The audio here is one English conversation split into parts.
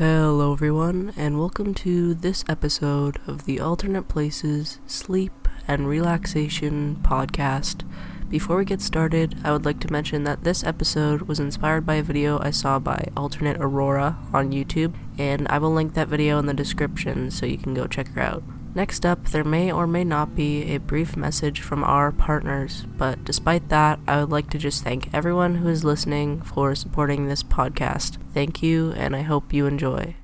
Hello, everyone, and welcome to this episode of the Alternate Places Sleep and Relaxation Podcast. Before we get started, I would like to mention that this episode was inspired by a video I saw by Alternate Aurora on YouTube, and I will link that video in the description so you can go check her out. Next up, there may or may not be a brief message from our partners, but despite that, I would like to just thank everyone who is listening for supporting this podcast. Thank you, and I hope you enjoy.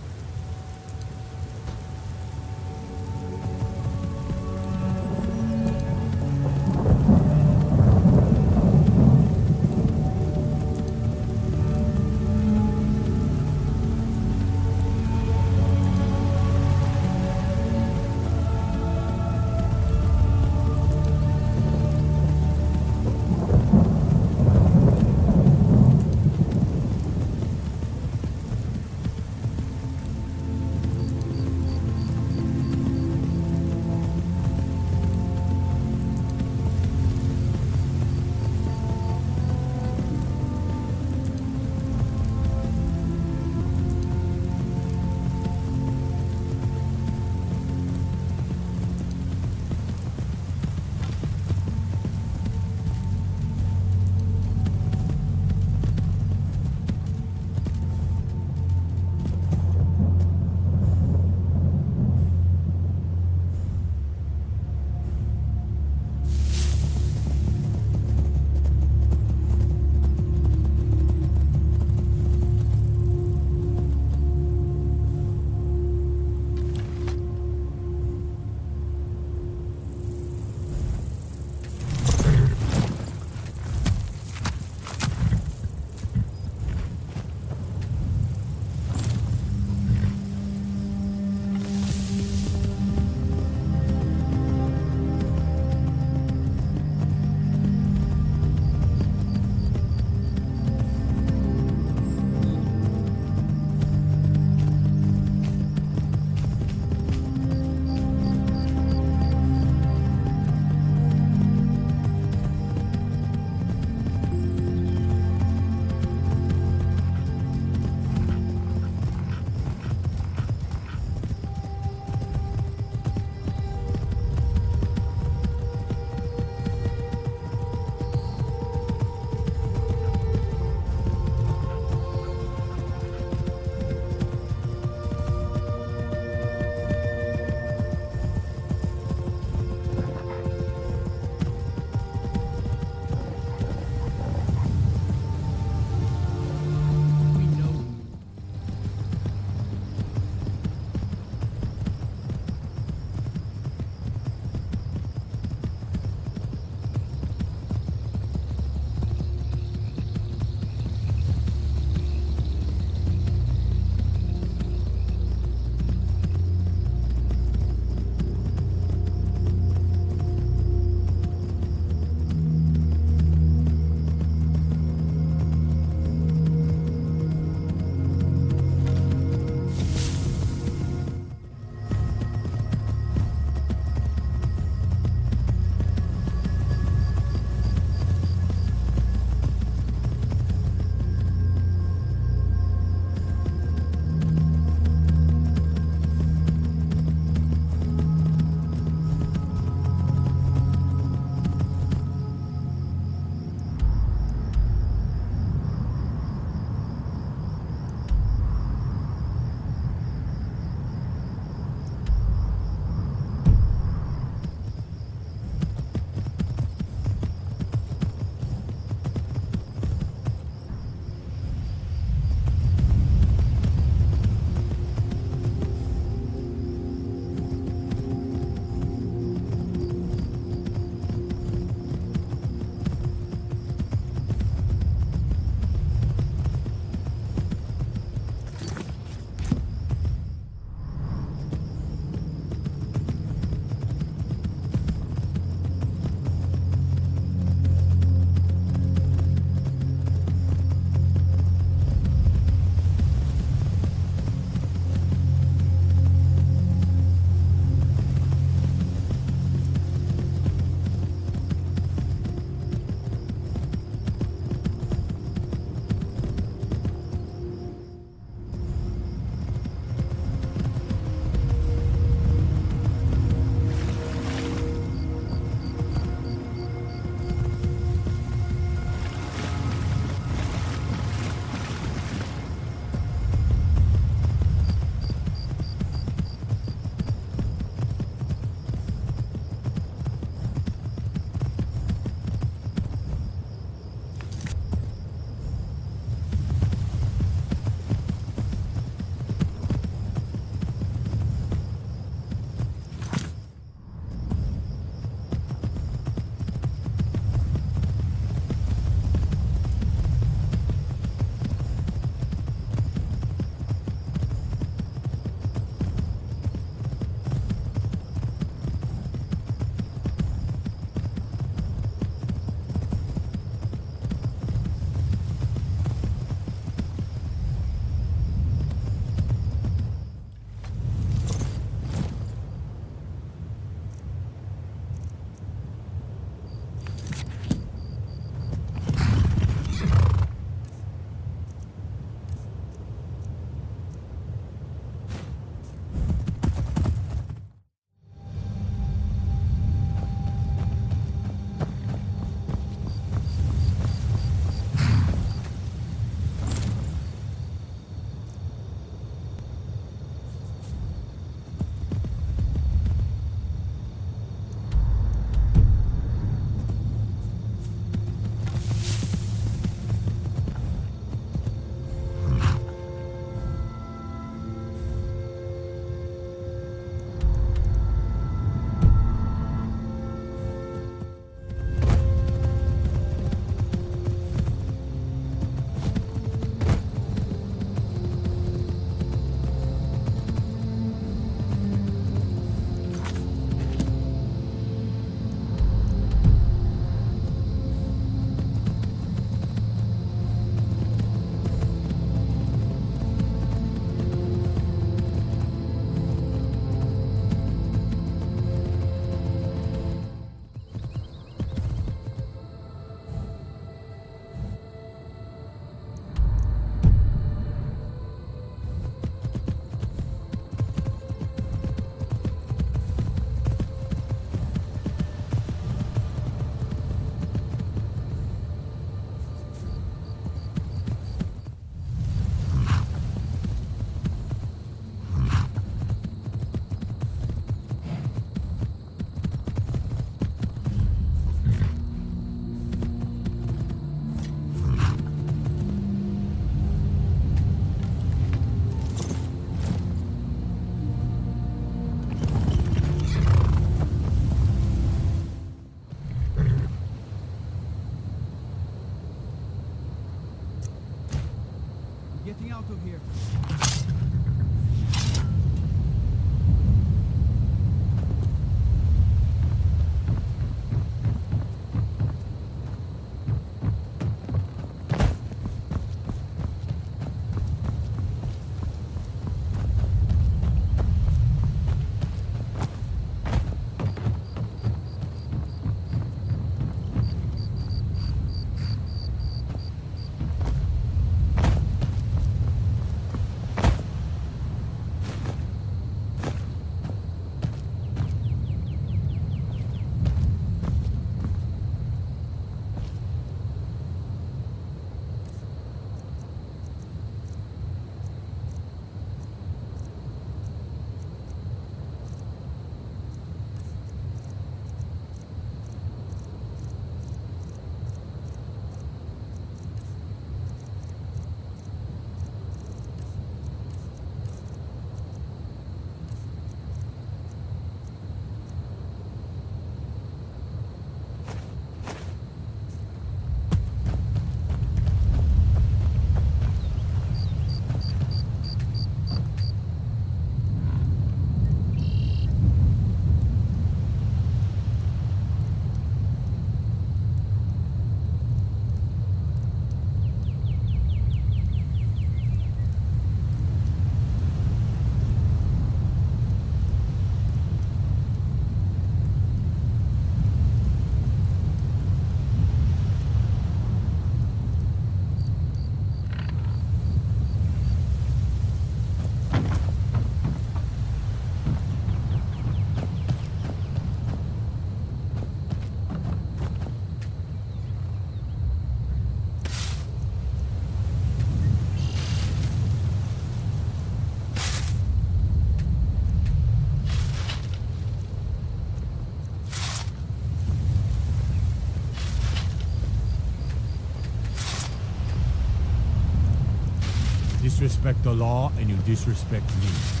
Disrespect the law and you disrespect me.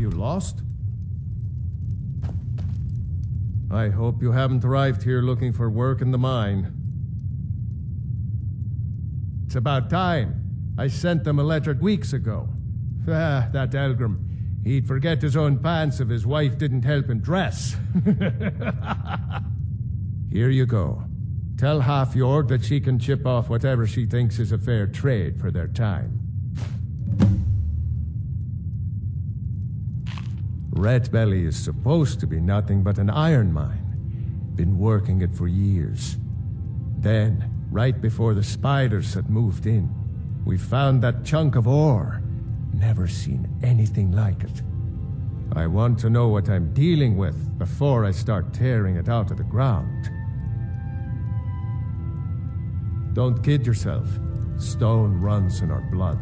You lost? I hope you haven't arrived here looking for work in the mine. It's about time. I sent them a letter weeks ago. Ah, that Elgrim. He'd forget his own pants if his wife didn't help him dress. Here you go. Tell Hafjorg that she can chip off whatever she thinks is a fair trade for their time. Red Belly is supposed to be nothing but an iron mine. Been working it for years. Then, right before the spiders had moved in, we found that chunk of ore. Never seen anything like it. I want to know what I'm dealing with before I start tearing it out of the ground. Don't kid yourself. Stone runs in our blood.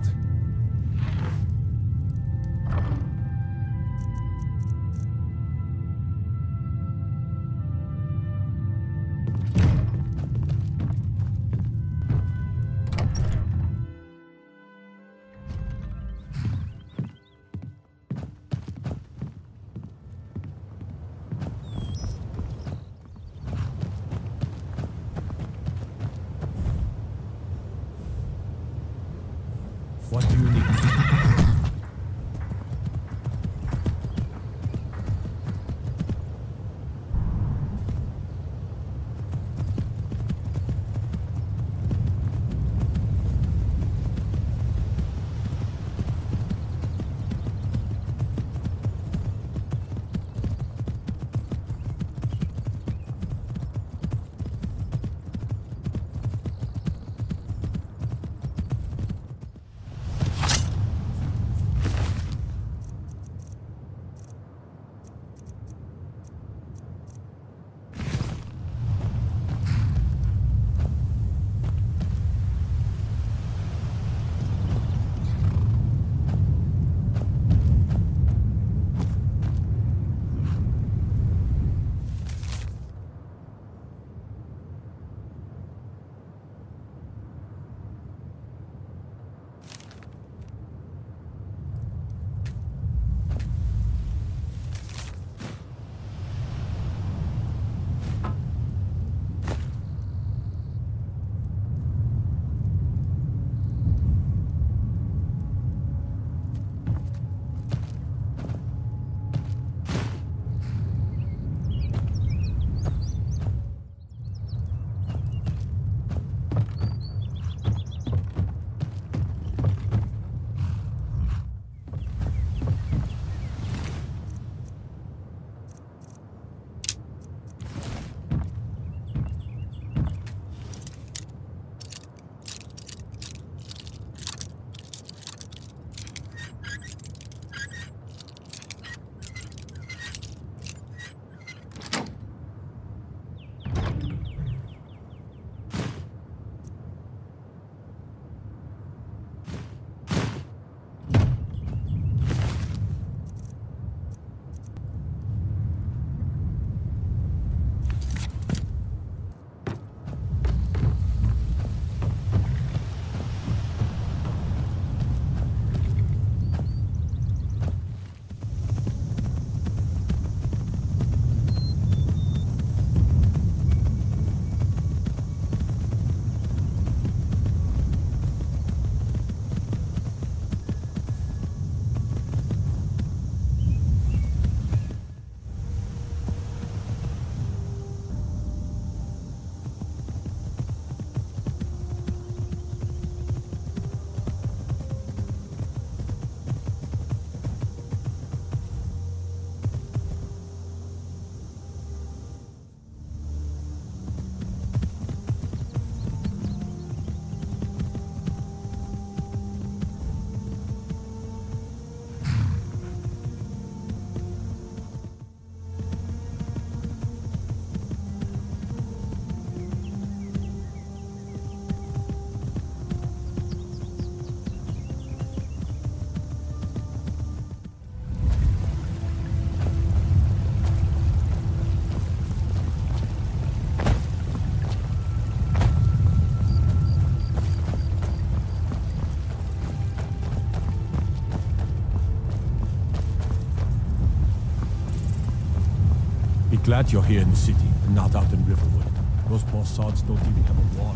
Glad you're here in the city and not out in Riverwood. Those poor sods don't even have a wall.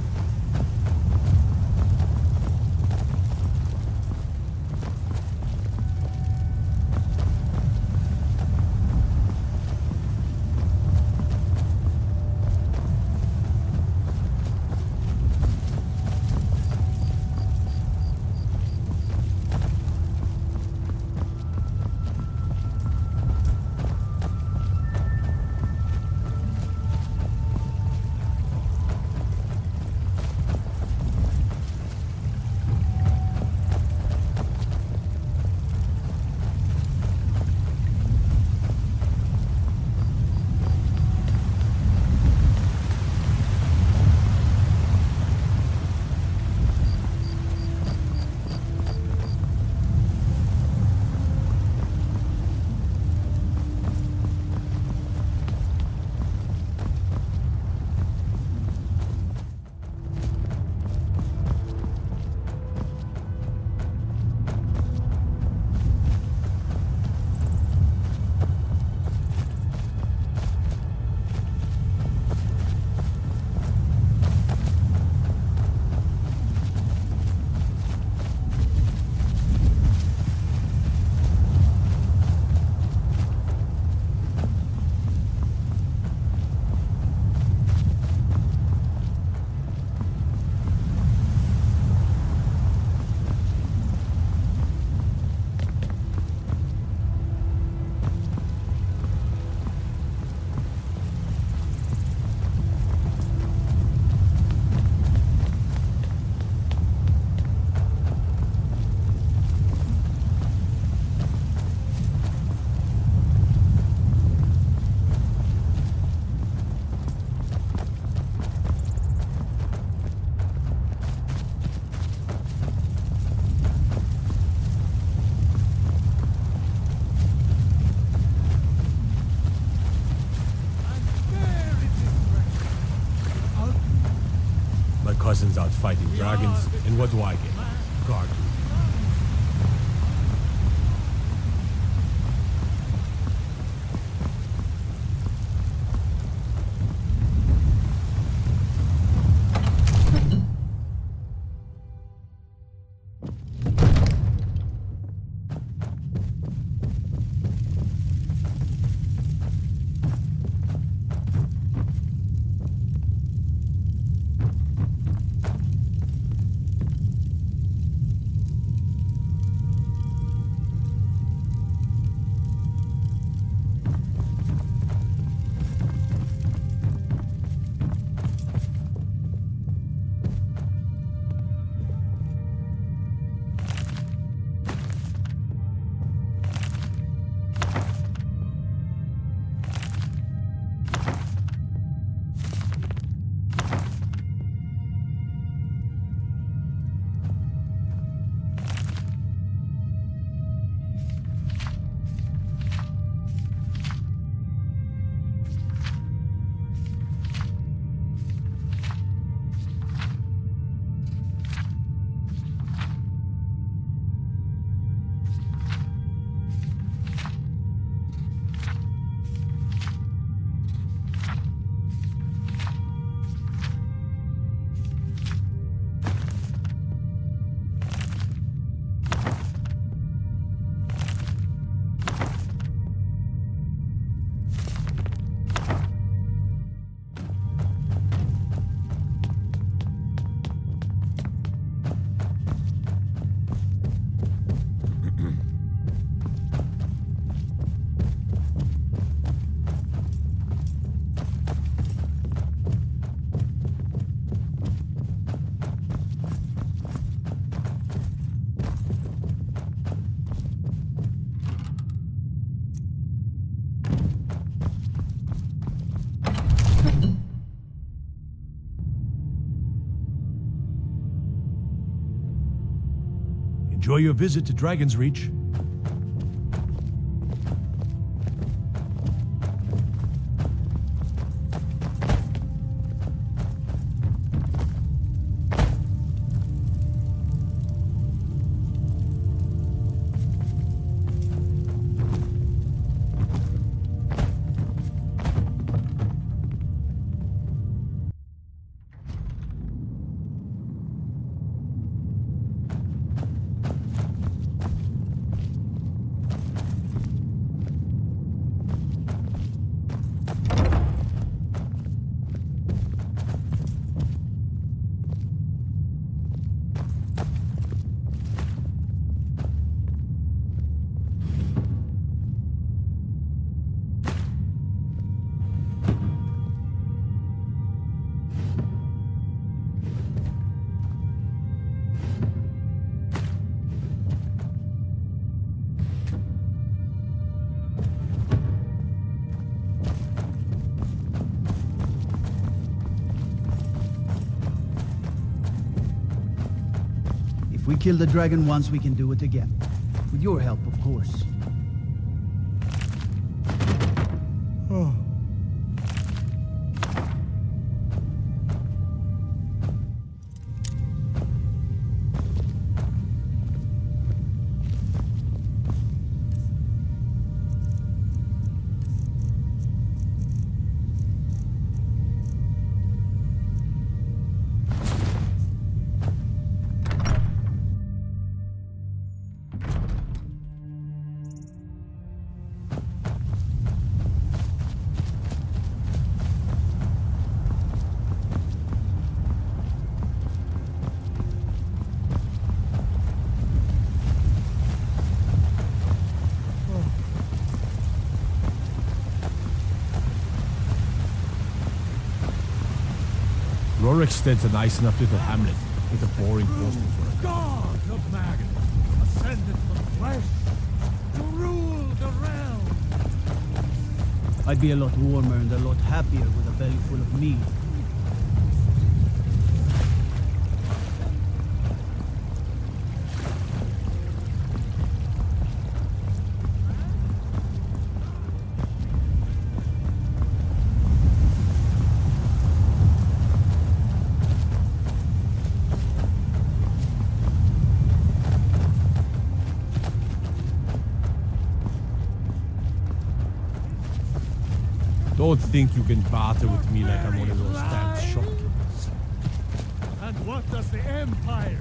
Out fighting dragons, and what do I get? Your visit to Dragon's Reach. Killed the dragon once, we can do it again. With your help, of course. Rorikstead's a nice enough little hamlet with a boring postal for a God of Magan, ascended from flesh to rule the realm. I'd be a lot warmer and a lot happier with a belly full of meat. Don't think you can barter with me like I'm one of those damn shopkeepers. And what does the Empire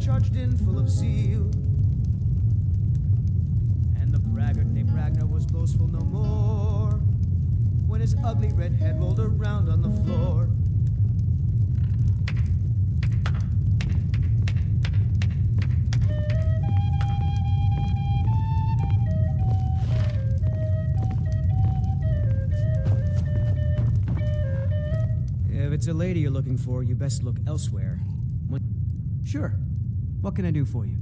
charged in full of zeal. And the braggart named Ragnar was boastful no more when his ugly red head rolled around on the floor. If it's a lady you're looking for, you best look elsewhere. Sure. What can I do for you?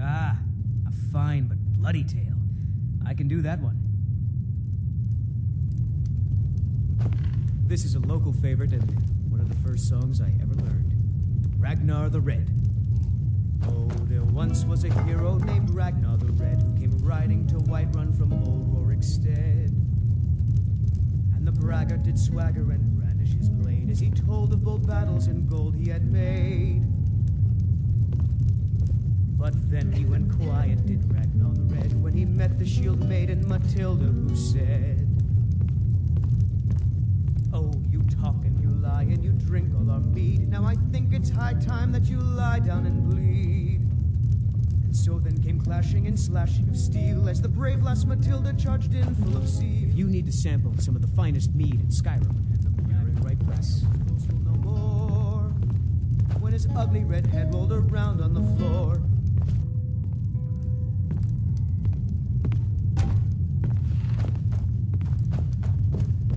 Ah, a fine but bloody tale. I can do that one. This is a local favorite and one of the first songs I ever learned Ragnar the Red. Oh, there once was a hero named Ragnar the Red who came riding to Whiterun from old Rorikstead. And the braggart did swagger and his blade as he told of bold battles and gold he had made. But then he went quiet, did Ragnar the Red, when he met the shield maiden Matilda, who said, Oh, you talk and you lie and you drink all our mead. Now I think it's high time that you lie down and bleed. And so then came clashing and slashing of steel as the brave lass Matilda charged in full of zeal. If you need to sample some of the finest mead in Skyrim, will no more. When his ugly red head rolled around on the floor.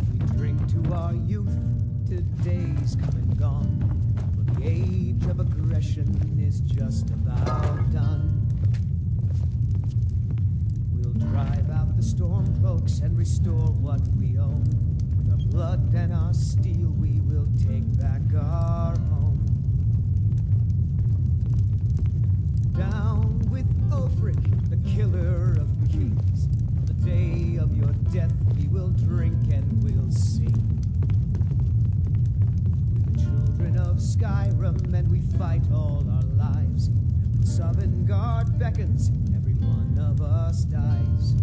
We drink to our youth, today's come and gone. For the age of aggression is just about done. We'll drive out the storm cloaks and restore what we own. Blood and our steel, we will take back our home. Down with Ulfric, the killer of kings. On the day of your death, we will drink and we'll sing. We're the children of Skyrim, and we fight all our lives. And when Sovngarde beckons, every one of us dies.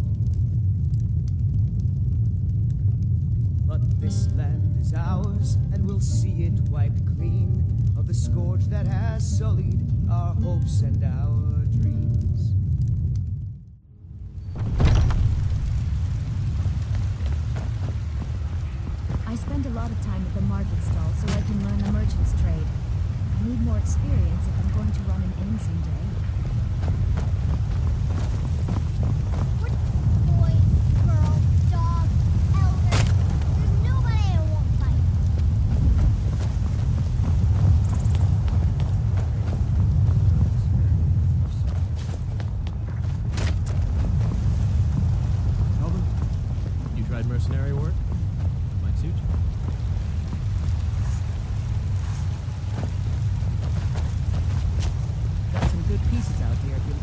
But this land is ours, and we'll see it wiped clean of the scourge that has sullied our hopes and our dreams. I spend a lot of time at the market stall so I can learn the merchant's trade. I need more experience if I'm going to run an inn someday. What boys, girls, dogs, elders? There's nobody I won't fight. Melvin, you tried mercenary work? Might suit you. Got some good pieces out here. If you...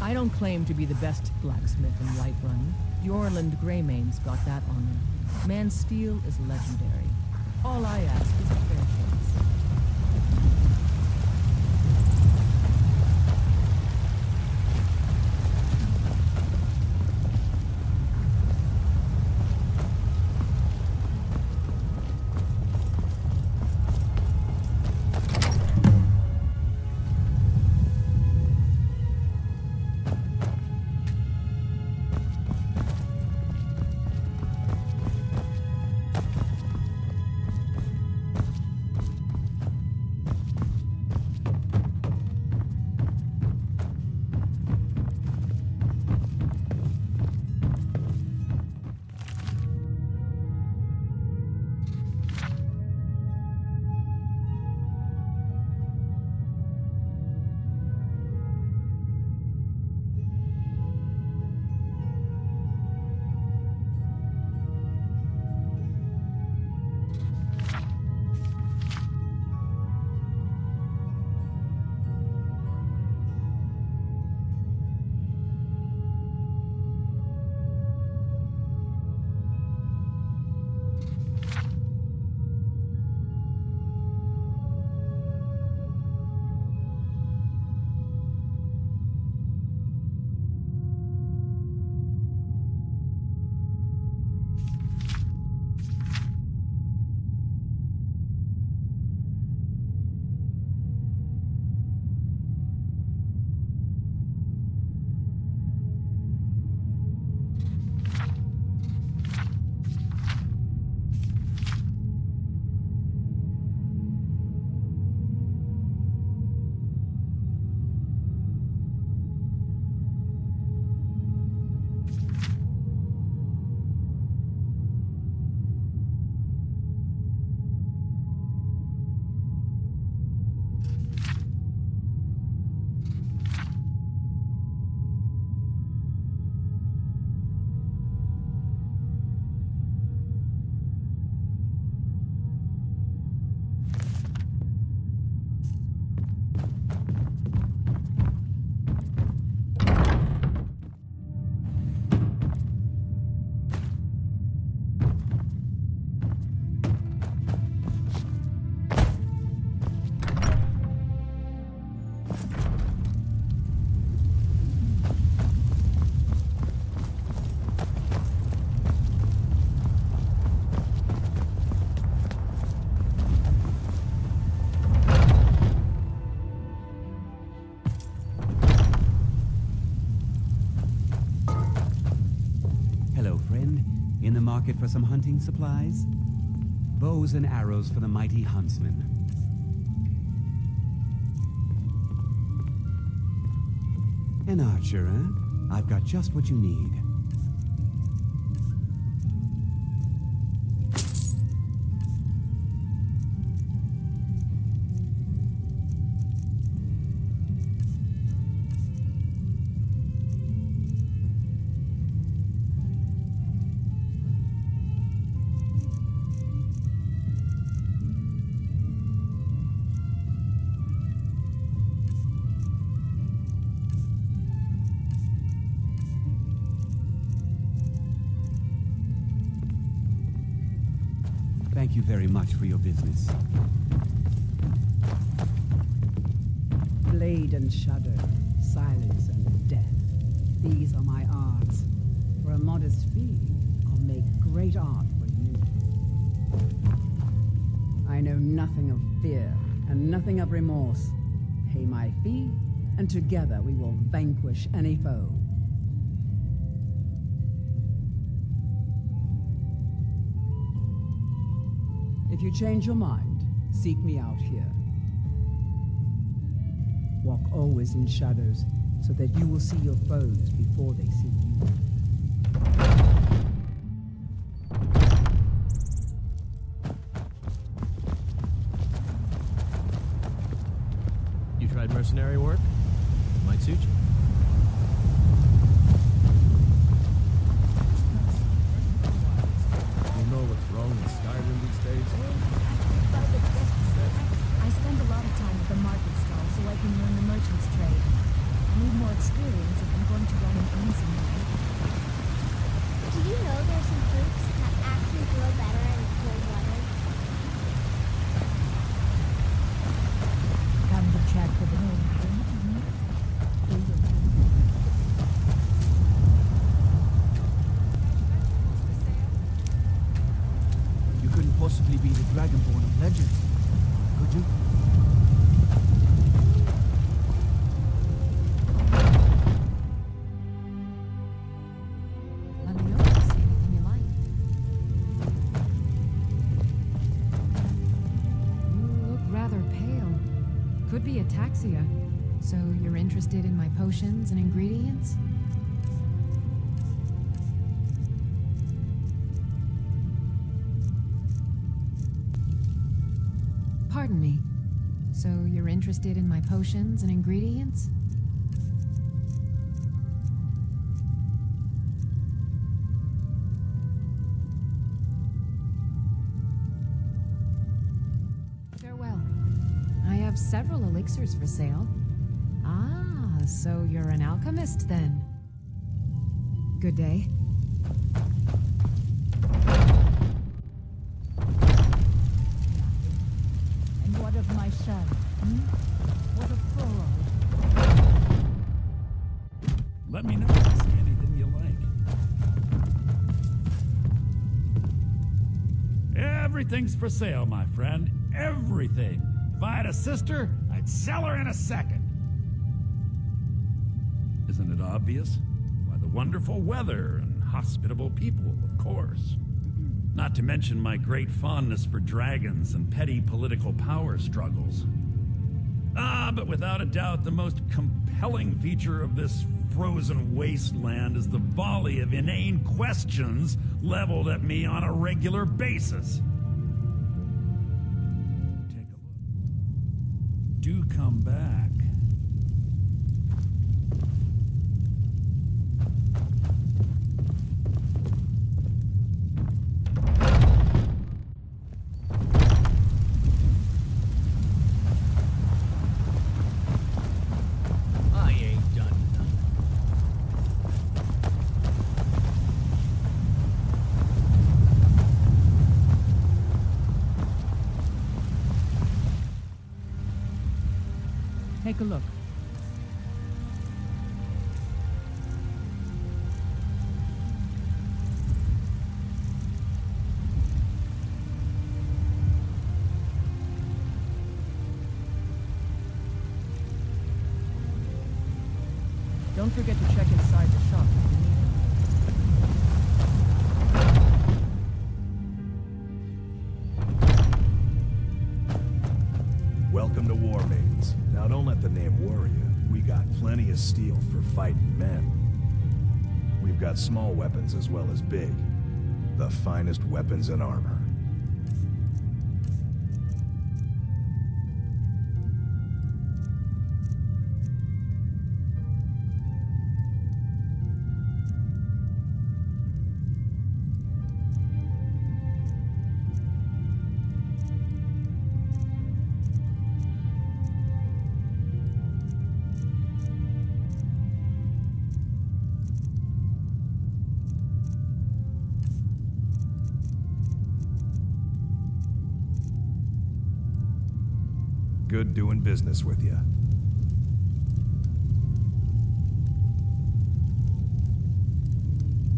I don't to be the best blacksmith in Whiterun. Eorlund Greymane's got that honor. Man's steel is legendary. All I ask is a fair market for some hunting supplies? Bows and arrows for the mighty huntsman. An archer, eh? I've got just what you need. You very much for your business. Blade and shudder, silence and death. These are my arts. For a modest fee, I'll make great art for you. I know nothing of fear and nothing of remorse. Pay my fee, and together we will vanquish any foe. If you change your mind, seek me out here. Walk always in shadows, so that you will see your foes before they see you. Potions and ingredients? Farewell. I have several elixirs for sale. Ah, so you're an alchemist then. Good day. Everything's for sale, my friend. Everything. If I had a sister, I'd sell her in a second. Isn't it obvious? Why, the wonderful weather and hospitable people, of course. Not to mention my great fondness for dragons and petty political power struggles. Ah, but without a doubt, the most compelling feature of this frozen wasteland is the volley of inane questions leveled at me on a regular basis. Come back. As well as big. The finest weapons and armor. Doing business with you.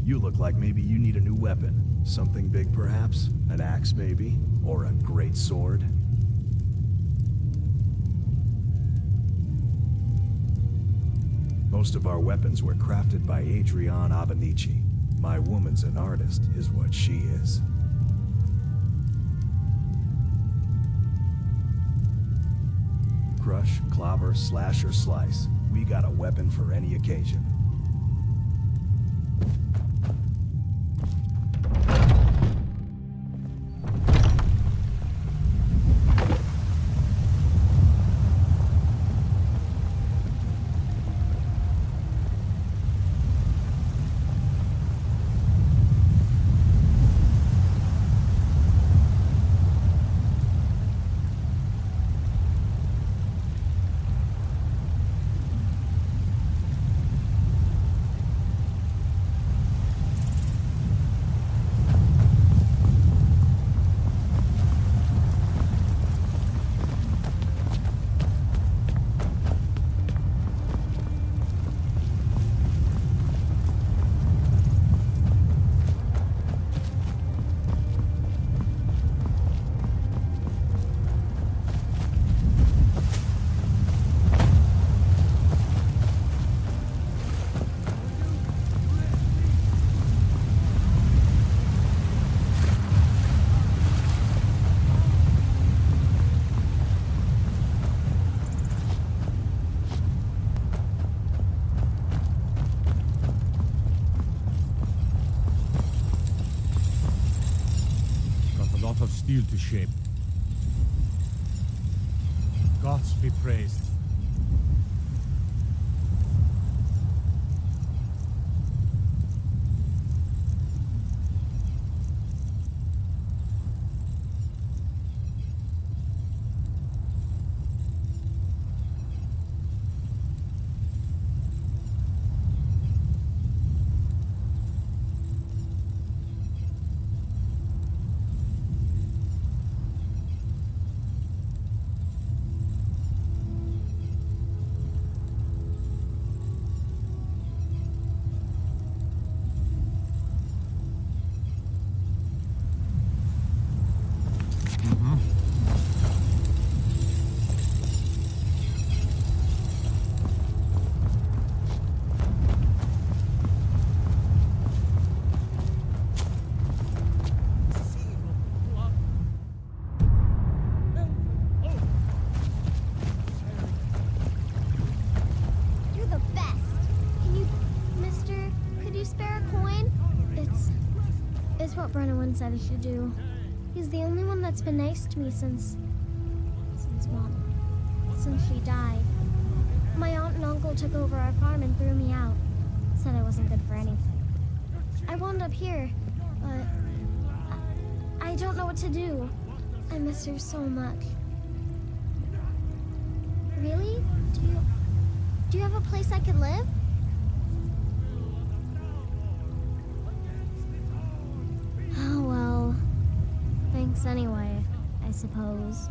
You look like maybe you need a new weapon. Something big, perhaps? An axe, maybe? Or a great sword? Most of our weapons were crafted by Adrianne Avenicci. My woman's an artist, is what she is. Crush, clobber, slash, or slice. We got a weapon for any occasion. Shape. Brenuin said I should do. He's the only one that's been nice to me since, since mom, since she died. My aunt and uncle took over our farm and threw me out. Said I wasn't good for anything. I wound up here, but I, I don't know what to do. I miss her so much. Really? Do you? Do you have a place I could live? Suppose.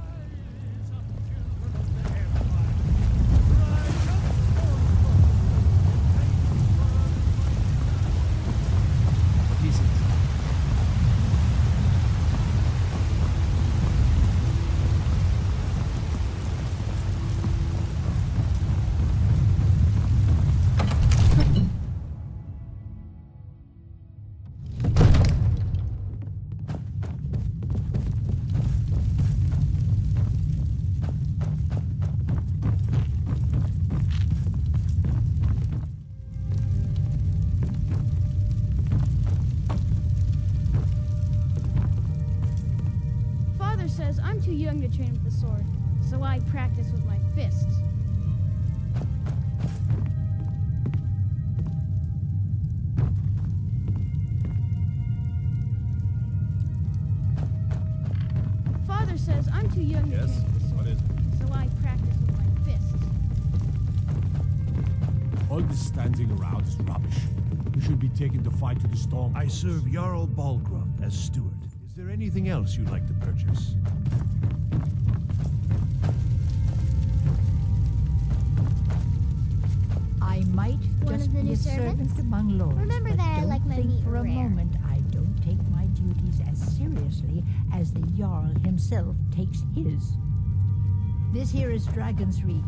Too young to train with the sword, so I practice with my fists. Father says I'm too young to train with the sword, What is it? so I practice with my fists. All this standing around is rubbish. You should be taking the fight to the storm. I serve Jarl Balgruuf as steward. Is there anything else you'd like to purchase? I might One just be a servants? servant among lords. Remember but that I don't like my think meat for a rare. moment I don't take my duties as seriously as the Jarl himself takes his. This here is Dragon's Reach,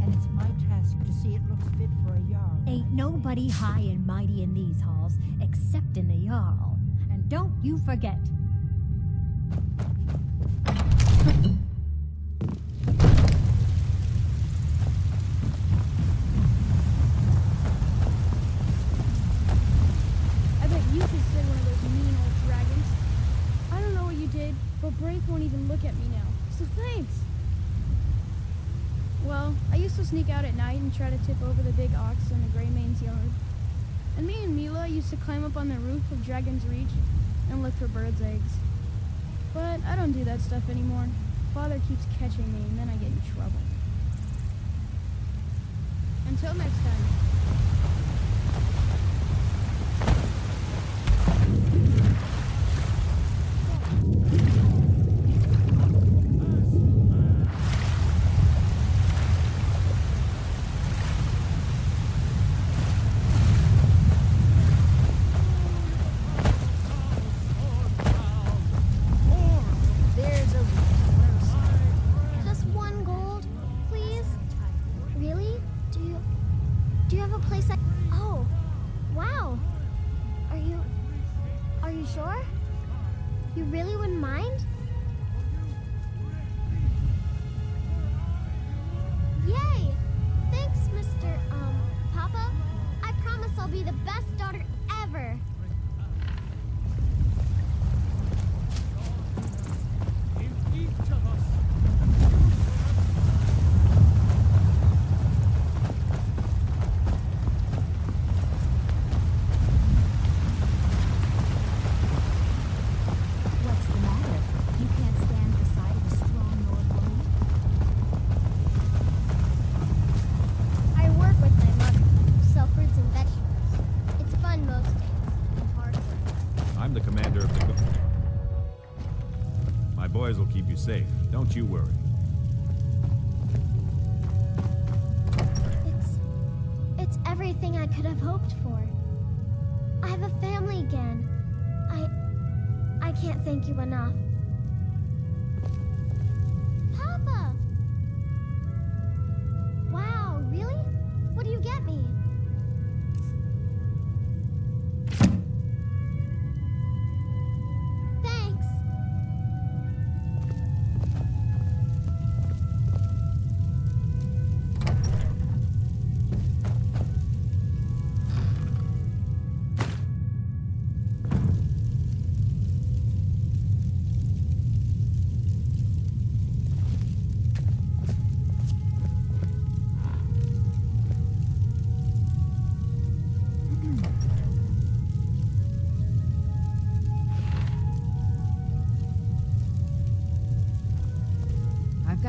and it's my task to see it looks fit for a Jarl. Ain't nobody high and mighty in these halls except in the Jarl. And don't you forget. Sneak out at night and try to tip over the big ox in the Greymane's yard. And me and Mila used to climb up on the roof of Dragon's Reach and look for birds' eggs. But I don't do that stuff anymore. Father keeps catching me and then I get in trouble. Until next time.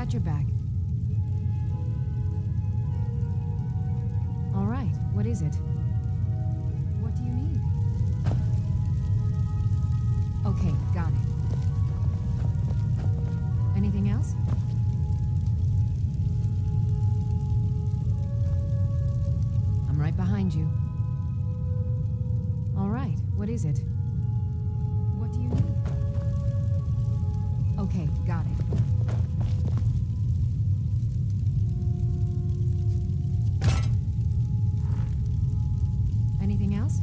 Got your back. Anything else?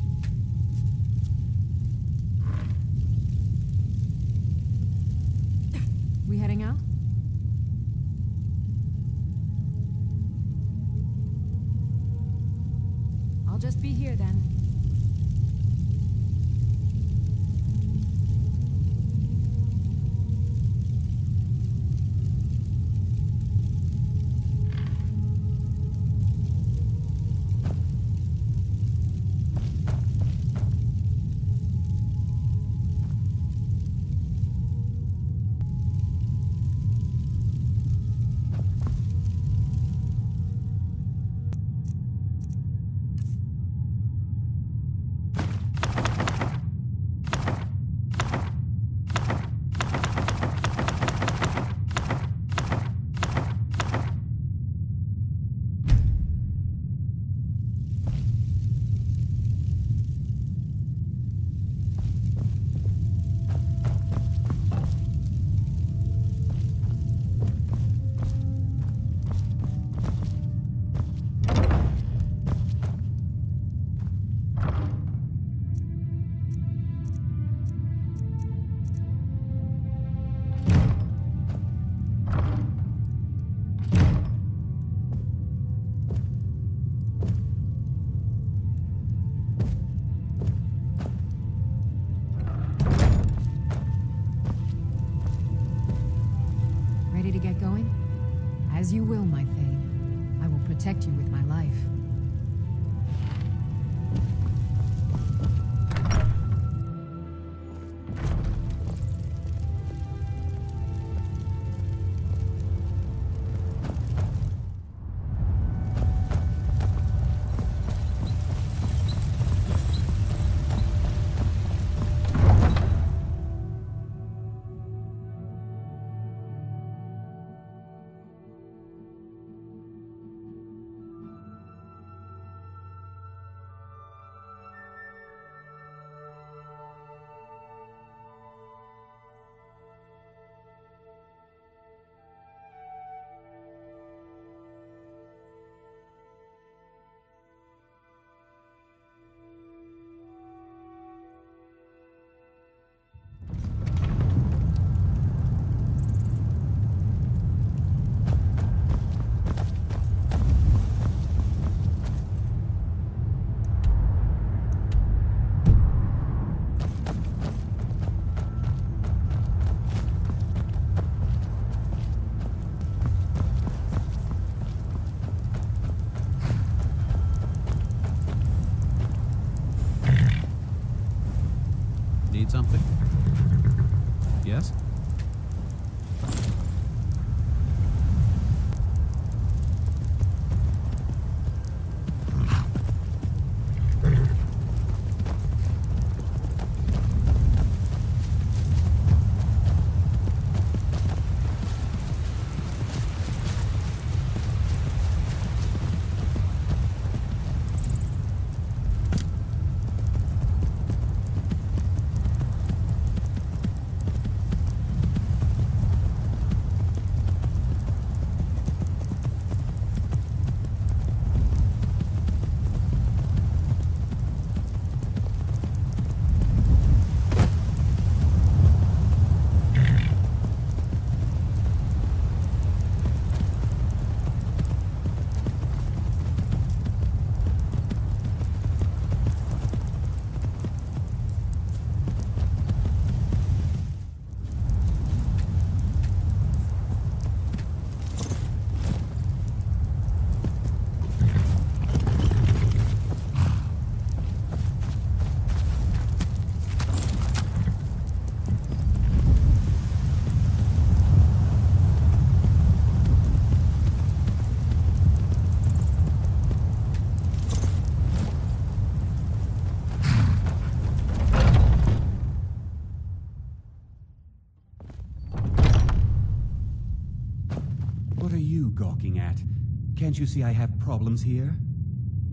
Can't you see I have problems here?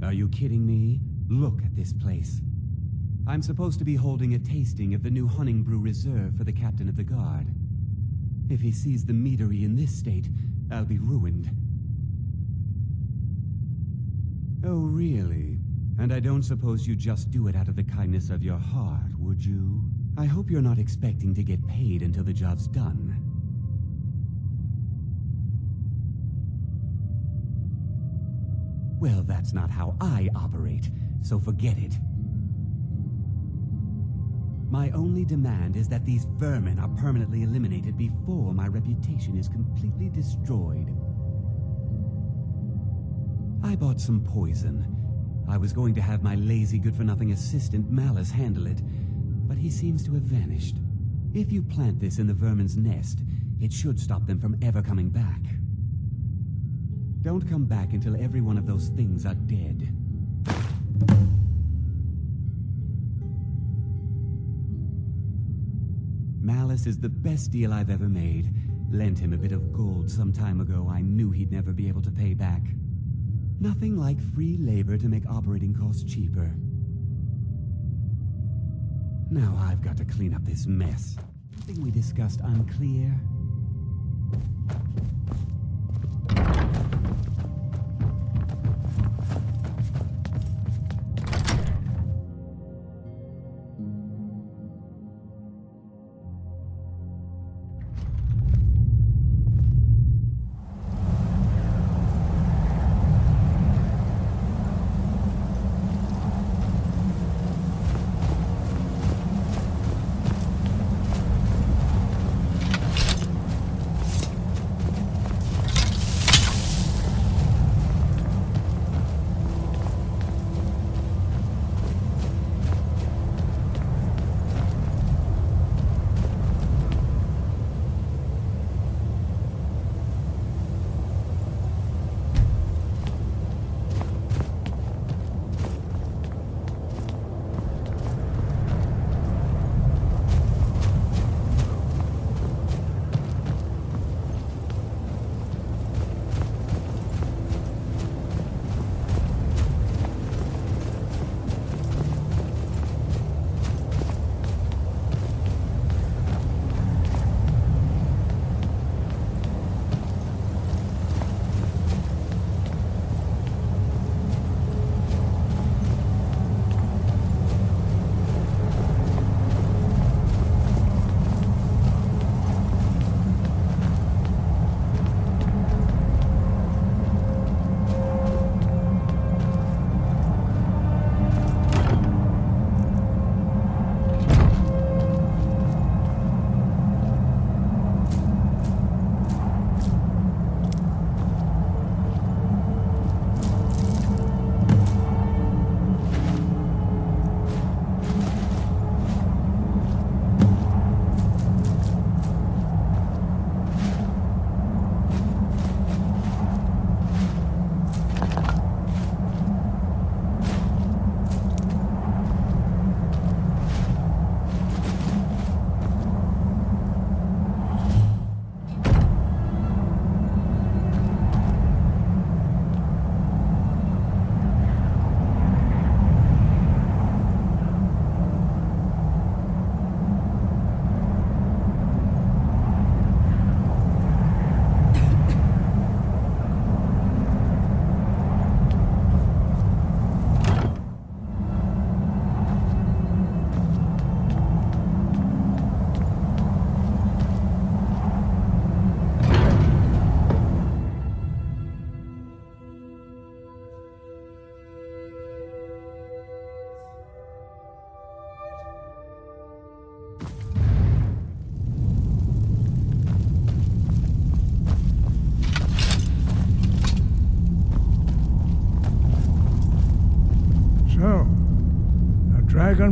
Are you kidding me? Look at this place. I'm supposed to be holding a tasting of the new Honningbrew Reserve for the captain of the guard. If he sees the meadery in this state, I'll be ruined. Oh, really? And I don't suppose you just do it out of the kindness of your heart, would you? I hope you're not expecting to get paid until the job's done. Well, that's not how I operate, so forget it. My only demand is that these vermin are permanently eliminated before my reputation is completely destroyed. I bought some poison. I was going to have my lazy, good for nothing assistant Mallus handle it, but he seems to have vanished. If you plant this in the vermin's nest, it should stop them from ever coming back. Don't come back until every one of those things are dead. Mallus is the best deal I've ever made. Lent him a bit of gold some time ago I knew he'd never be able to pay back. Nothing like free labor to make operating costs cheaper. Now I've got to clean up this mess. Something we discussed unclear?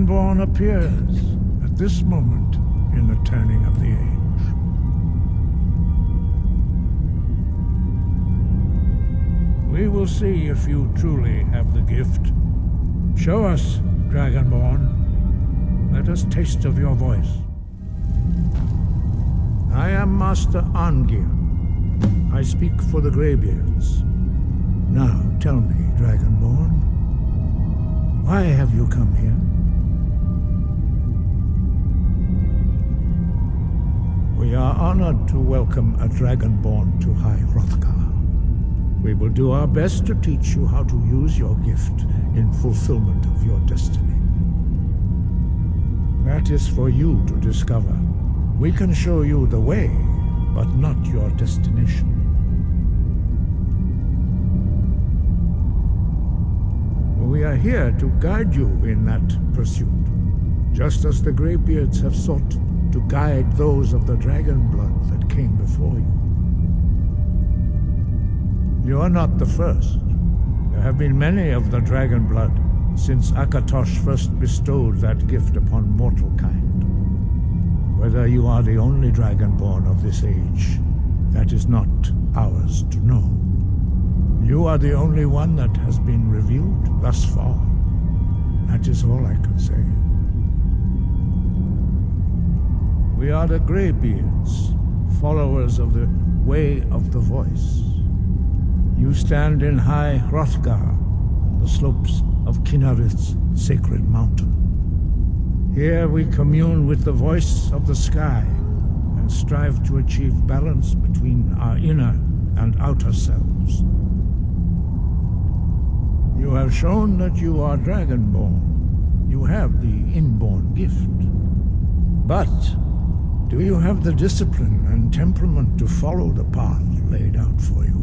Dragonborn appears at this moment in the turning of the age. We will see if you truly have the gift. Show us, Dragonborn. Let us taste of your voice. I am Master Arngeir. I speak for the Greybeards. Now, tell me, Dragonborn, why have you come here? Are honored to welcome a Dragonborn to High Hrothgar. We will do our best to teach you how to use your gift in fulfillment of your destiny. That is for you to discover. We can show you the way, but not your destination. We are here to guide you in that pursuit, just as the Greybeards have sought to guide those of the dragon blood that came before you. You are not the first. There have been many of the dragon blood since Akatosh first bestowed that gift upon mortal kind. Whether you are the only dragonborn of this age, that is not ours to know. You are the only one that has been revealed thus far. That is all I can say. We are the Greybeards, followers of the Way of the Voice. You stand in High Hrothgar, on the slopes of Kynareth's sacred mountain. Here we commune with the voice of the sky and strive to achieve balance between our inner and outer selves. You have shown that you are Dragonborn. You have the inborn gift. But do you have the discipline and temperament to follow the path laid out for you?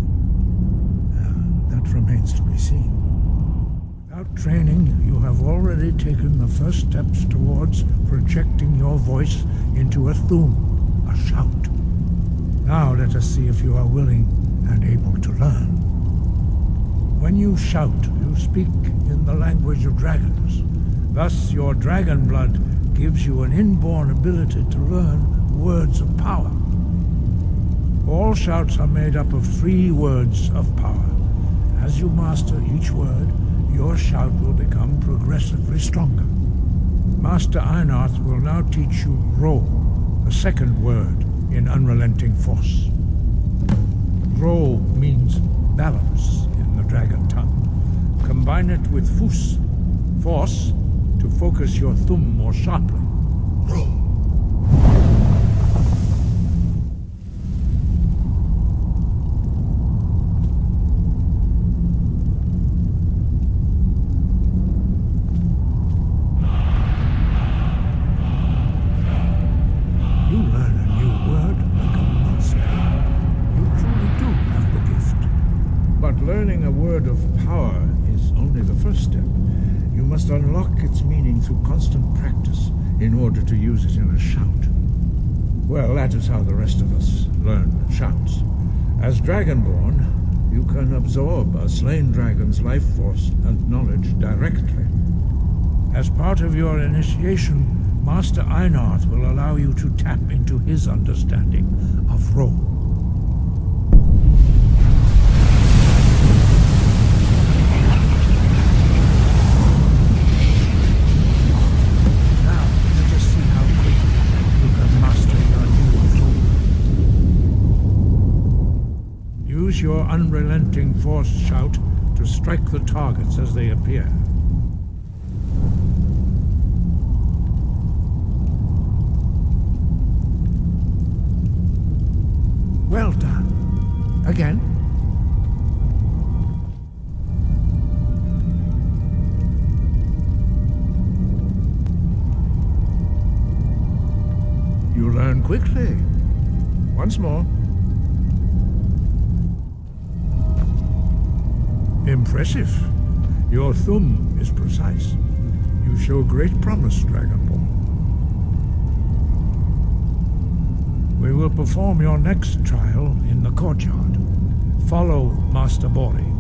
Uh, that remains to be seen. Without training, you have already taken the first steps towards projecting your voice into a Thu'um, a shout. Now let us see if you are willing and able to learn. When you shout, you speak in the language of dragons. Thus, your dragon blood gives you an inborn ability to learn words of power. All shouts are made up of three words of power. As you master each word, your shout will become progressively stronger. Master Einarth will now teach you Ro, the second word in Unrelenting Force. Ro means balance in the dragon tongue. Combine it with Fus, force, to focus your Thu'um more sharply. How the rest of us learn shouts. As Dragonborn, you can absorb a slain dragon's life force and knowledge directly. As part of your initiation, Master Einarth will allow you to tap into his understanding of Ro. Use your unrelenting force shout to strike the targets as they appear. Well done. Again. You learn quickly. Once more. Impressive. Your Thu'um is precise. You show great promise, Dragonborn. We will perform your next trial in the courtyard. Follow Master Borri.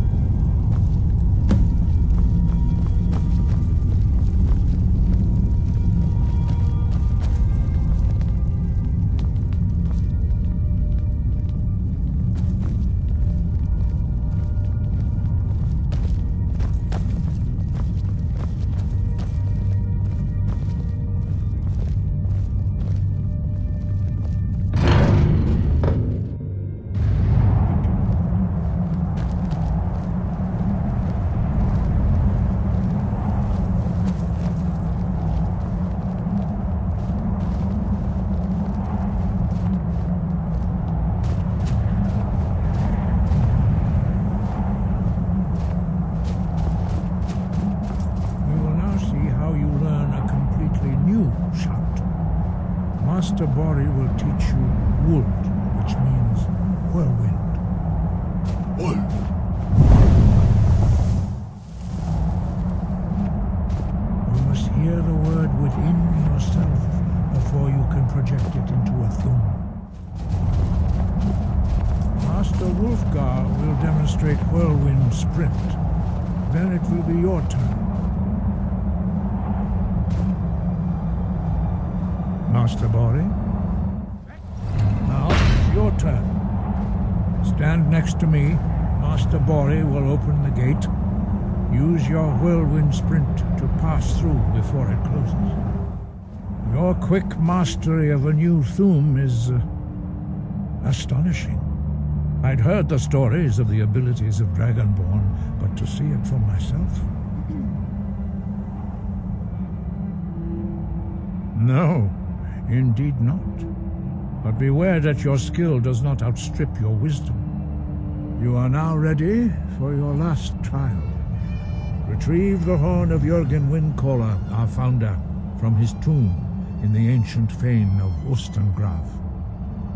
Master Borri will teach you Wuld, which means whirlwind. You must hear the word within yourself before you can project it into a Thu'um. Master Wulfgar will demonstrate whirlwind sprint. Then it will be your turn. Master Borri. Next to me. Master Borri will open the gate. Use your whirlwind sprint to pass through before it closes. Your quick mastery of a new Thu'um is uh, astonishing. I'd heard the stories of the abilities of Dragonborn, but to see it for myself? No, indeed not. But beware that your skill does not outstrip your wisdom. You are now ready for your last trial. Retrieve the horn of Jürgen Windcaller, our founder, from his tomb in the ancient fane of Ustengrav.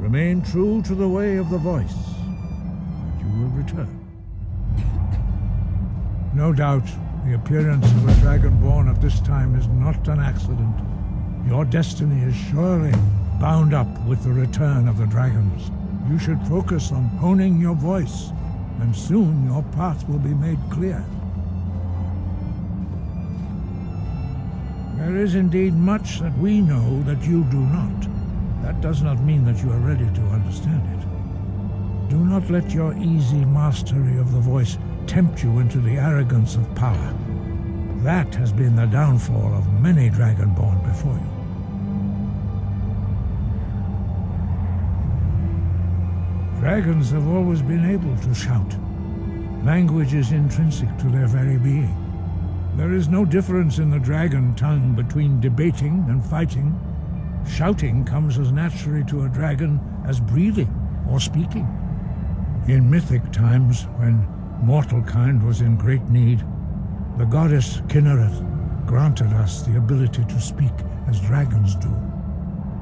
Remain true to the way of the voice, and you will return. No doubt, the appearance of a dragonborn at this time is not an accident. Your destiny is surely bound up with the return of the dragons. You should focus on honing your voice, and soon your path will be made clear. There is indeed much that we know that you do not. That does not mean that you are ready to understand it. Do not let your easy mastery of the voice tempt you into the arrogance of power. That has been the downfall of many Dragonborn before you. Dragons have always been able to shout. Language is intrinsic to their very being. There is no difference in the dragon tongue between debating and fighting. Shouting comes as naturally to a dragon as breathing or speaking. In mythic times, when mortal kind was in great need, the goddess Kynareth granted us the ability to speak as dragons do.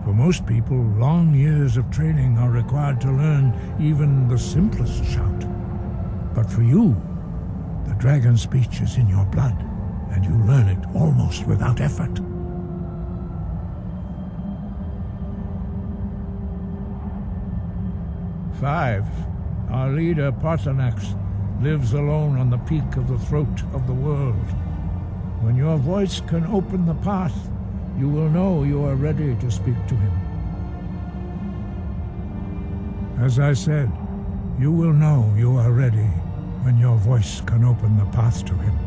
For most people, long years of training are required to learn even the simplest shout. But for you, the dragon speech is in your blood, and you learn it almost without effort. Five. Our leader, Paarthurnax lives alone on the peak of the throat of the world. When your voice can open the path, you will know you are ready to speak to him. As I said, you will know you are ready when your voice can open the path to him.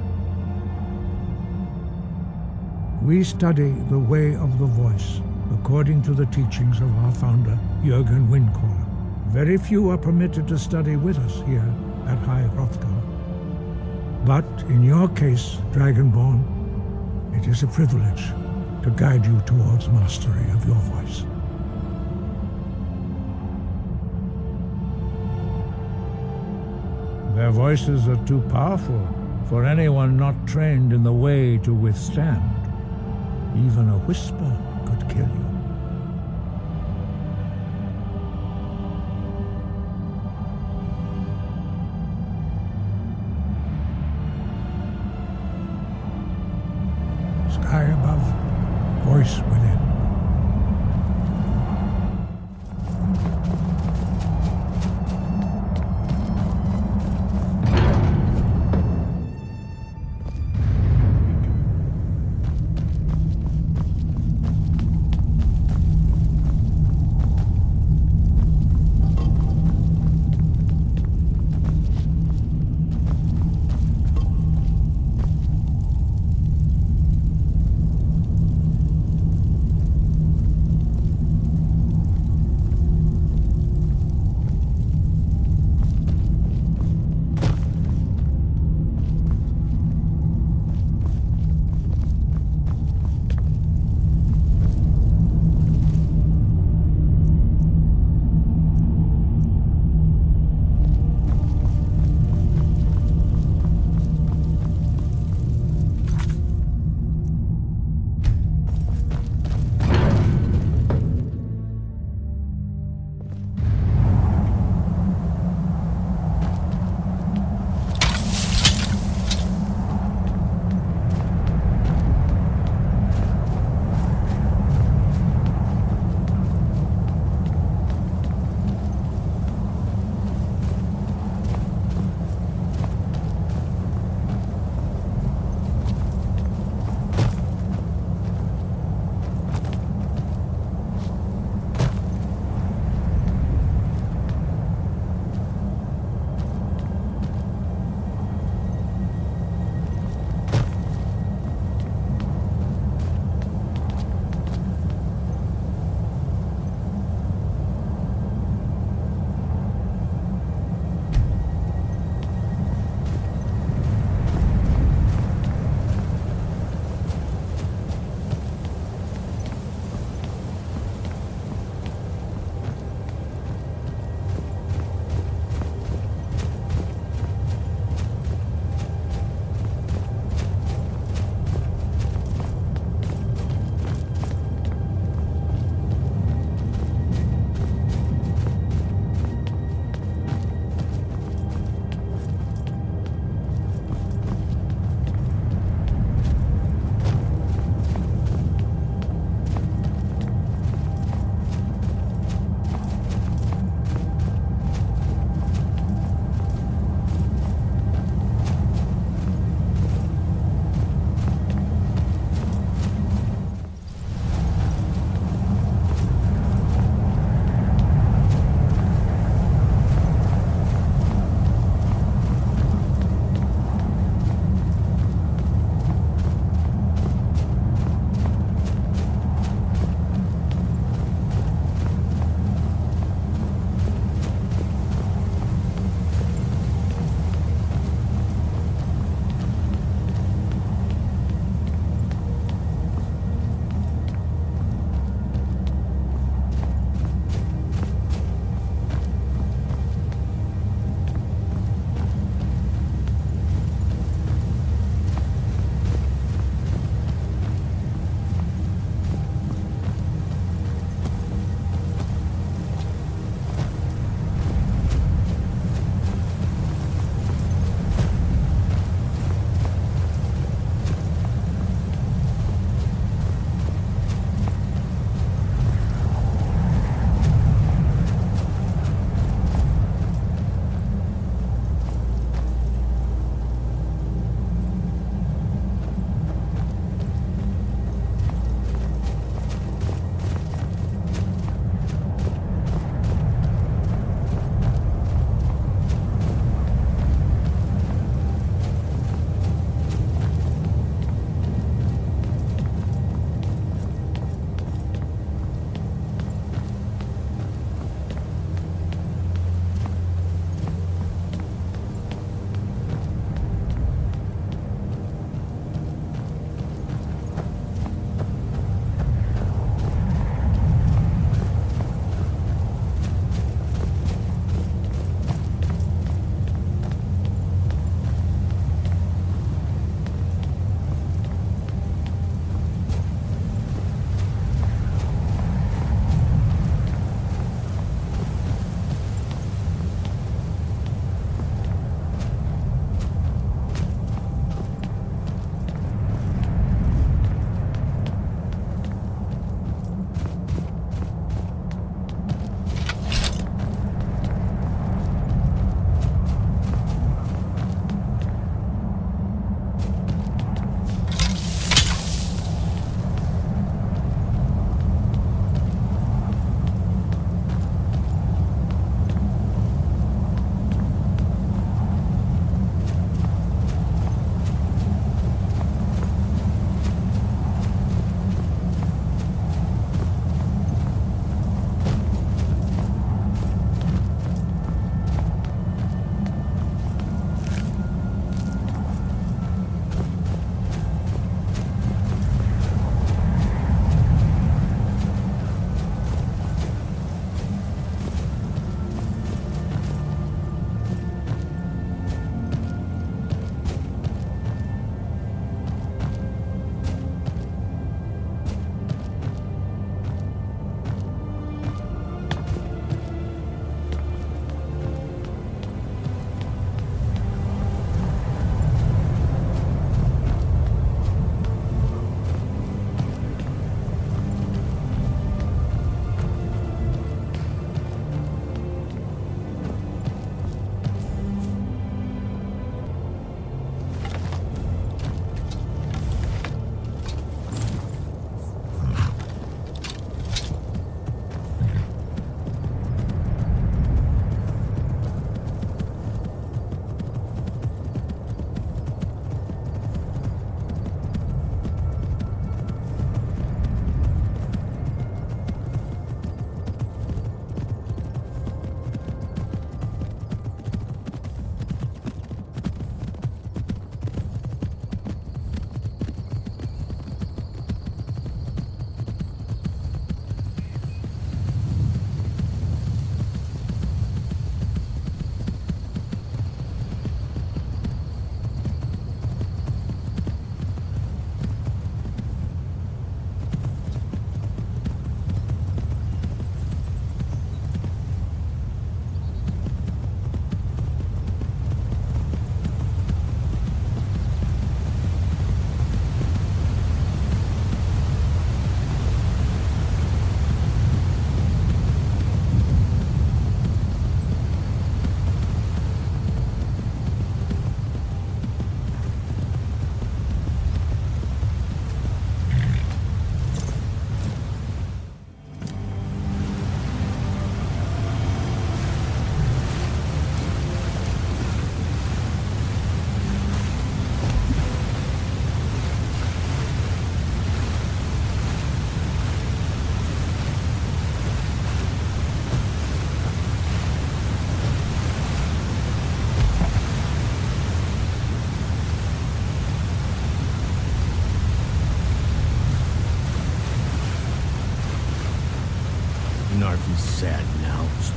We study the way of the voice according to the teachings of our founder, Jürgen Windcaller. Very few are permitted to study with us here at High Hrothgar. But in your case, Dragonborn, it is a privilege to guide you towards mastery of your voice. Their voices are too powerful for anyone not trained in the way to withstand. Even a whisper could kill you.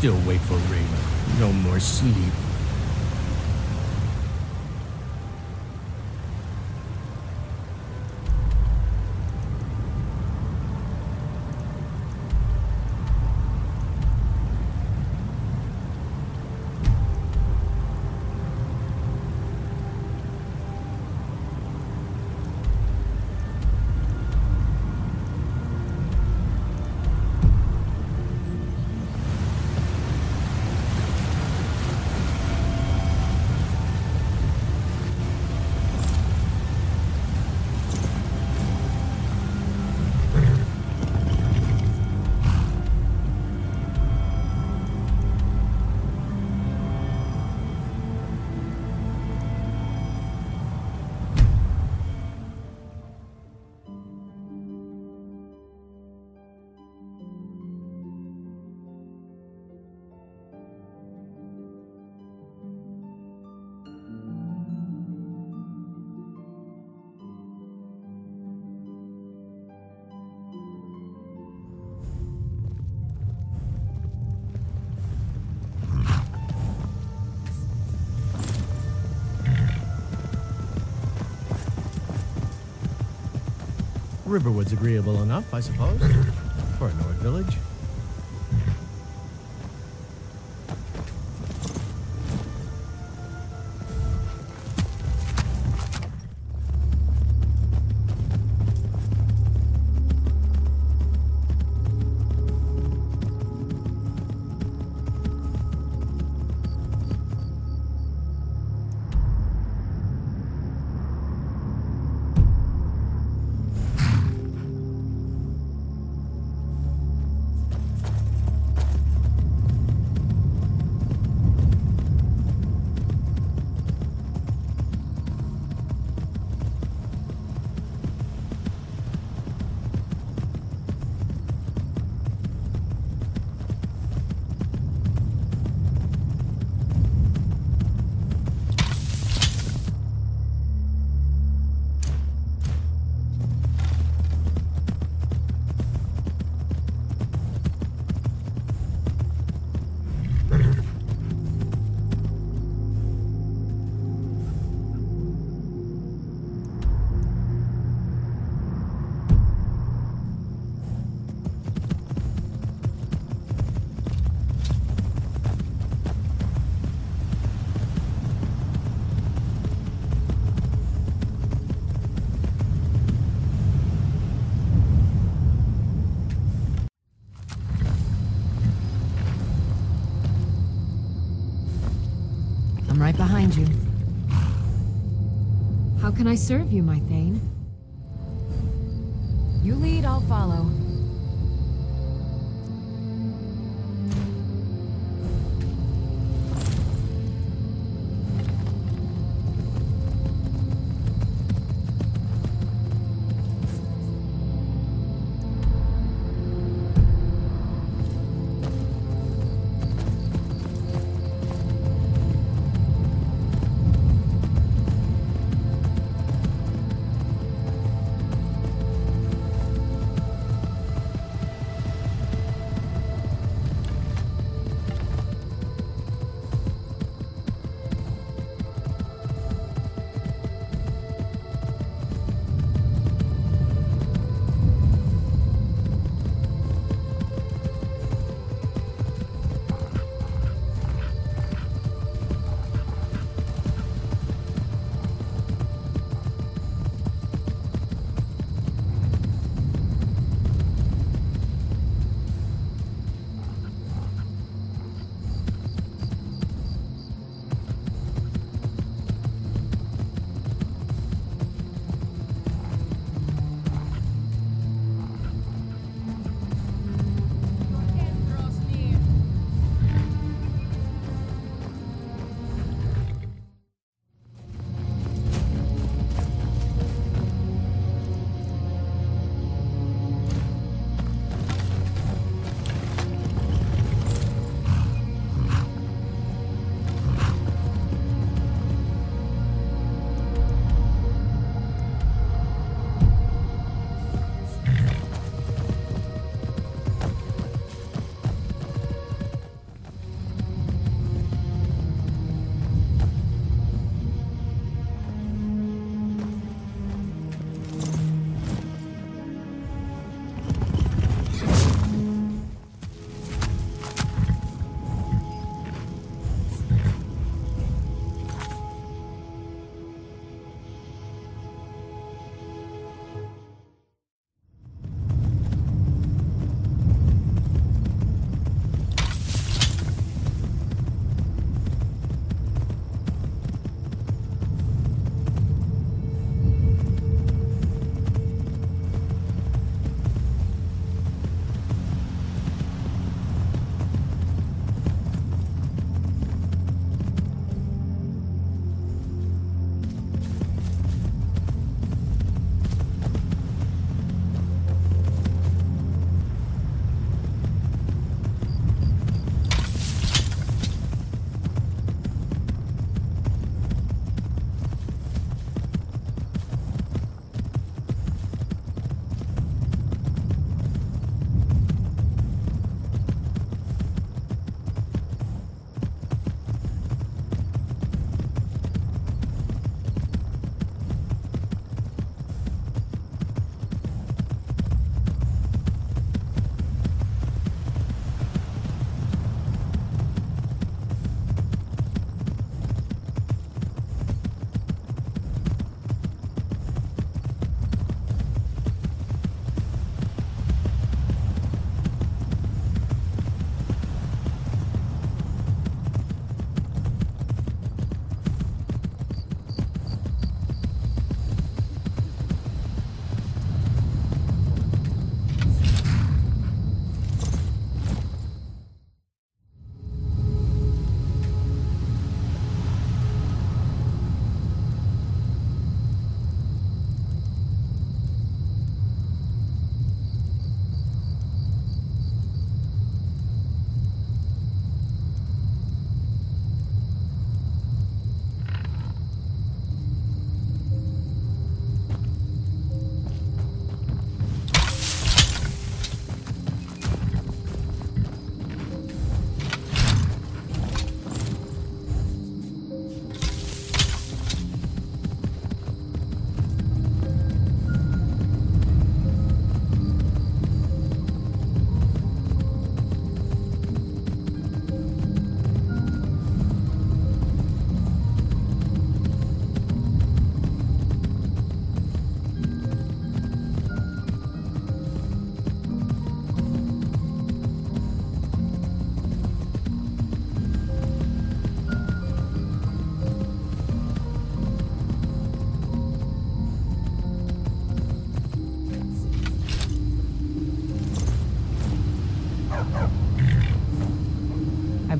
Still wait for rain. No more sleep. Riverwood's agreeable enough, I suppose, for a Nord village. Can I serve you, my Thane?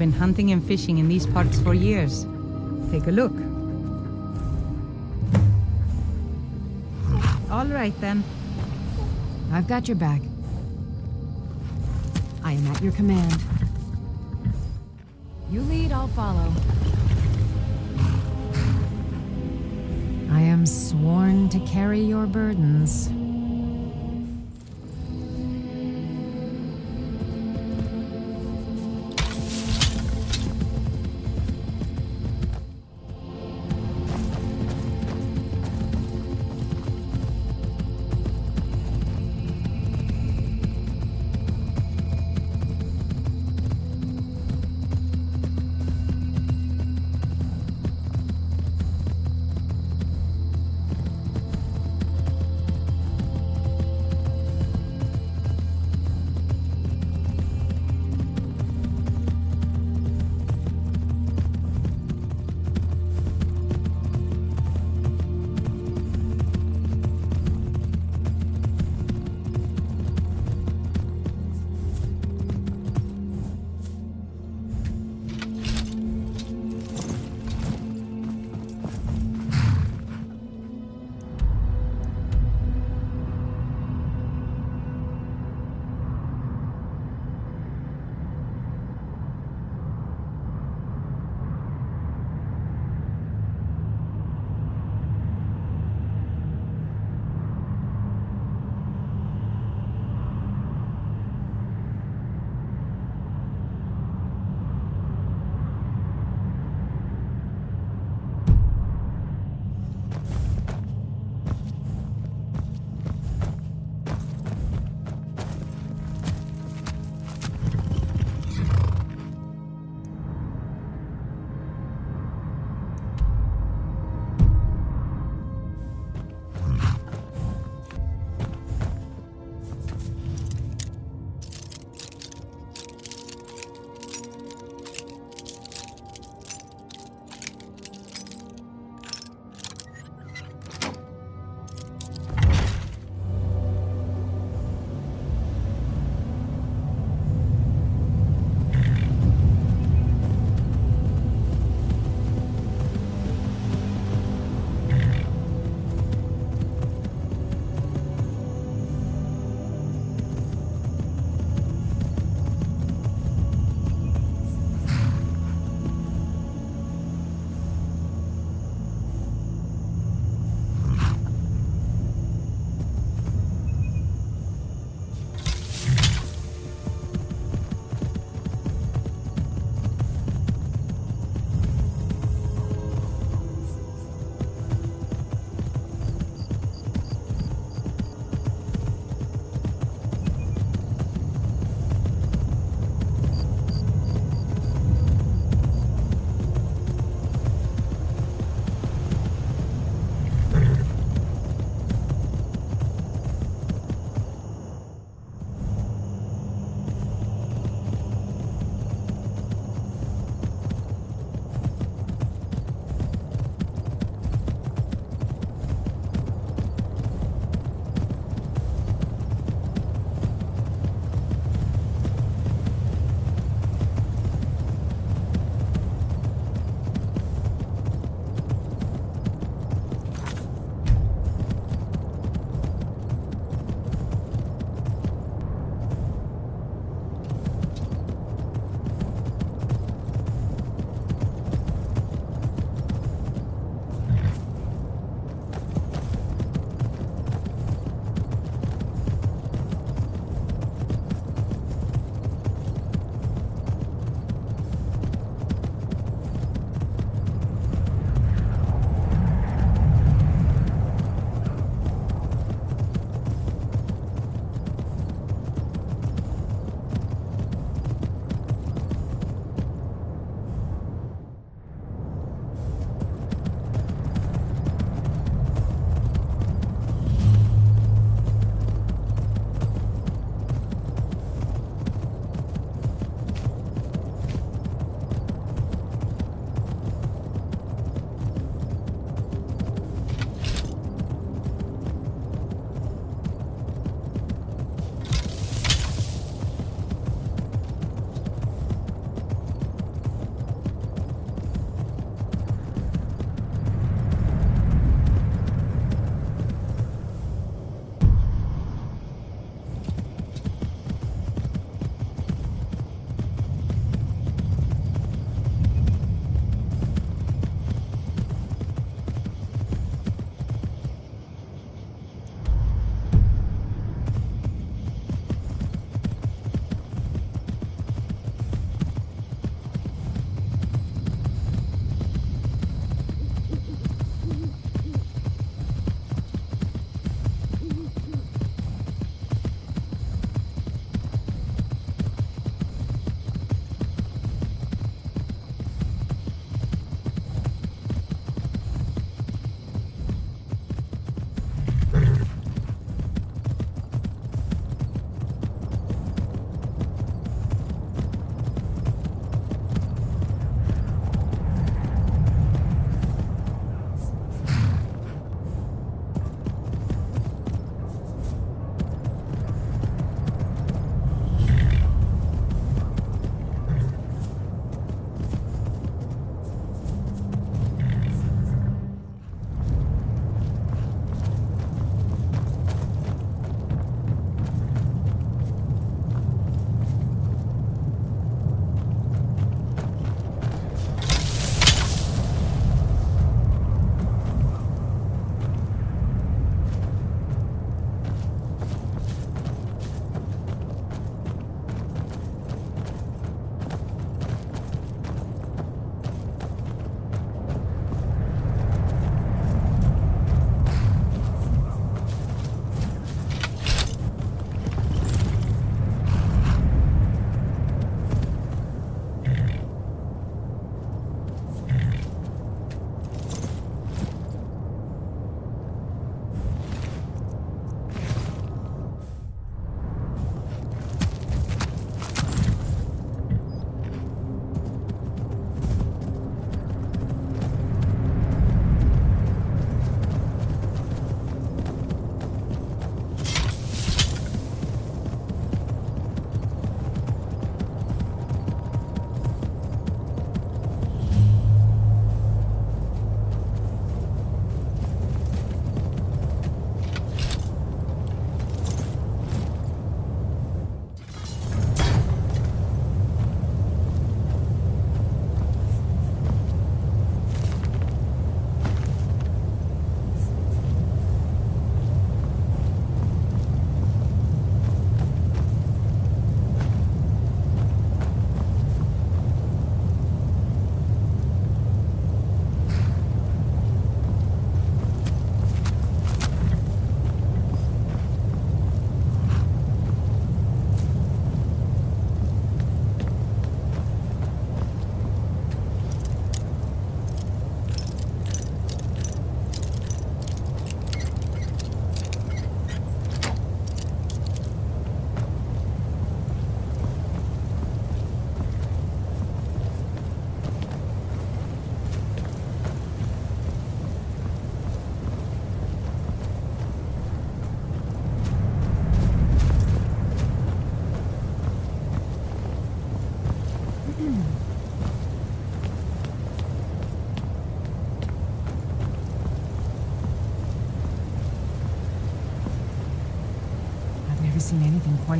Been hunting and fishing in these parts for years. Take a look. All right then. I've got your back. I am at your command. You lead, I'll follow. I am sworn to carry your burdens.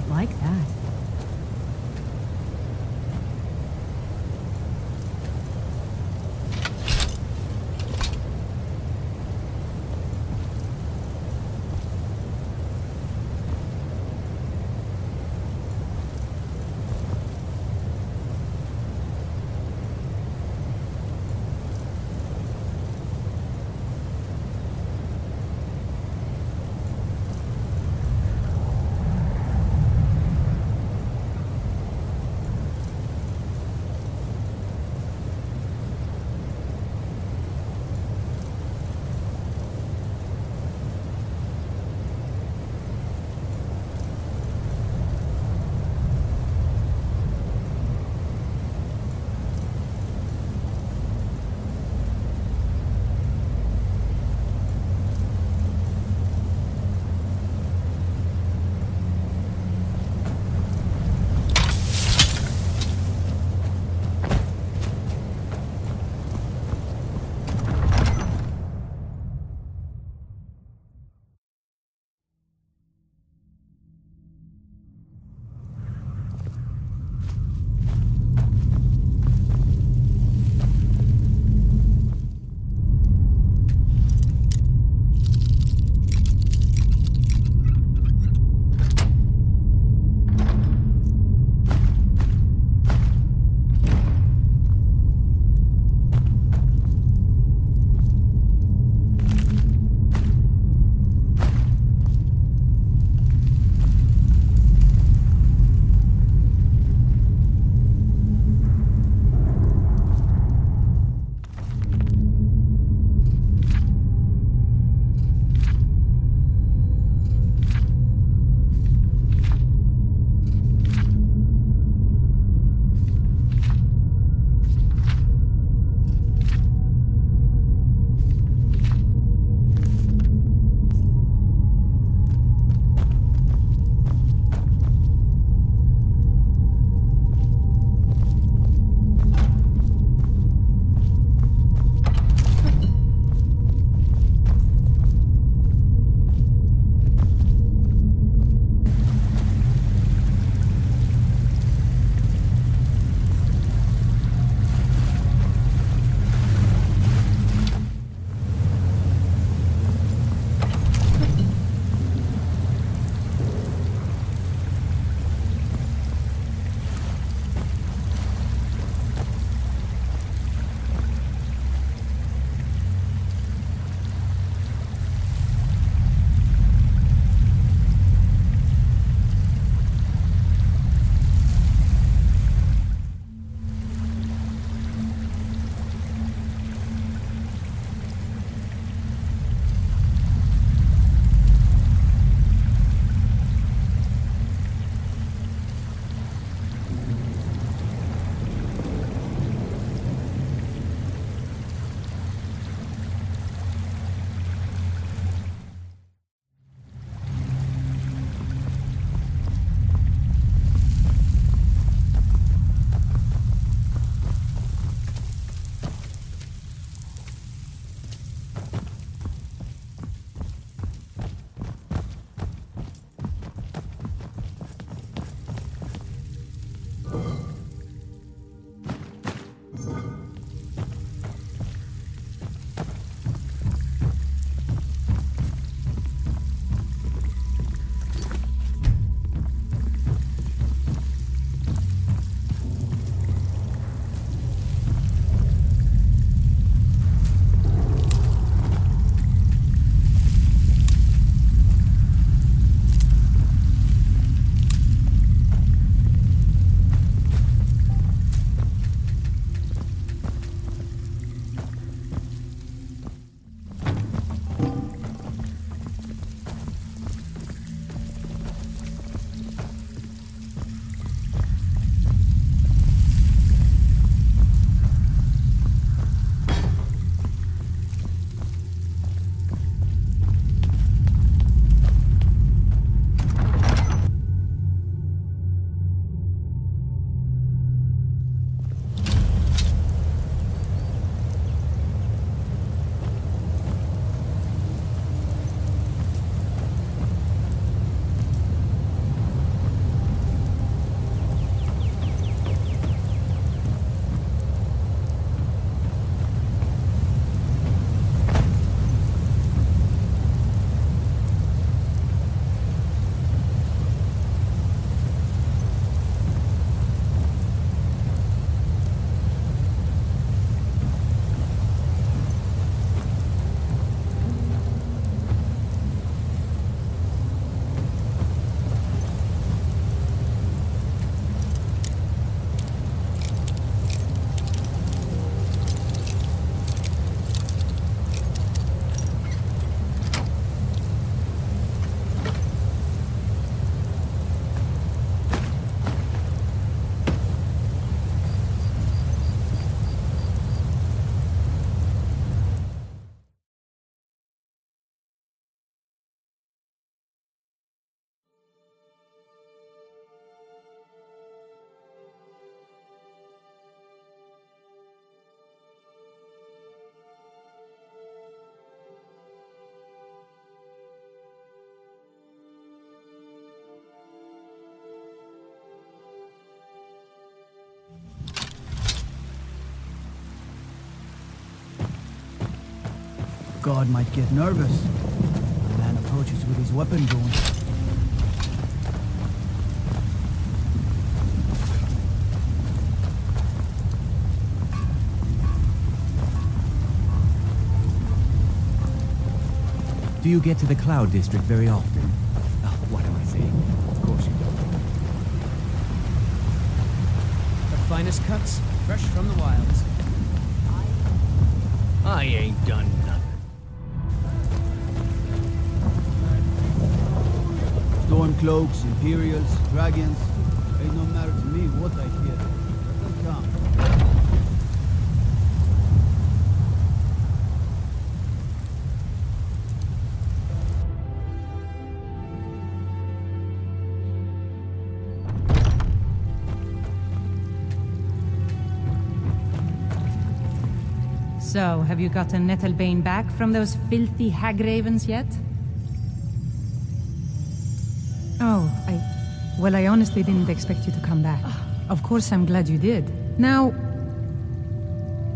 Like guard might get nervous. A man approaches with his weapon drawn. Do you get to the Cloud District very often? Oh, what am I saying? Of course you don't. The finest cuts, fresh from the wilds. I ain't done Imperials, dragons. No matter to me what I hear. Come. So, have you gotten Nettlebane back from those filthy hag ravens yet? Well, I honestly didn't expect you to come back. Of course, I'm glad you did. Now.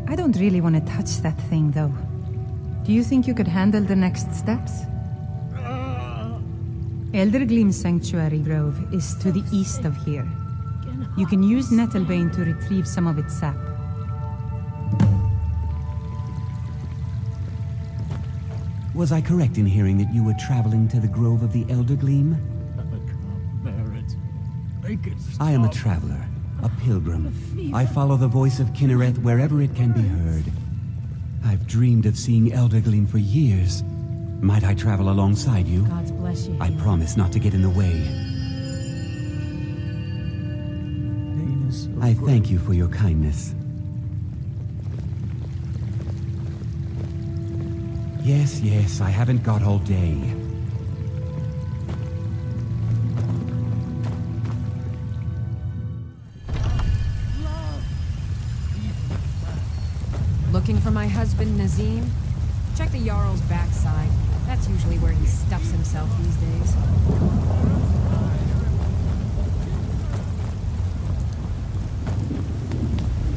I don't really want to touch that thing, though. Do you think you could handle the next steps? Uh. Eldergleam Sanctuary Grove is to the east of here. You can use Nettlebane to retrieve some of its sap. Was I correct in hearing that you were traveling to the Grove of the Eldergleam? Barrett, make it I am a traveler, a pilgrim. I follow the voice of Kynareth wherever it can be heard. I've dreamed of seeing Eldergleam for years. Might I travel alongside you? God bless you. I promise not to get in the way. I thank you for your kindness. Yes, yes, I haven't got all day. Husband, Check the Jarl's backside. That's usually where he stuffs himself these days.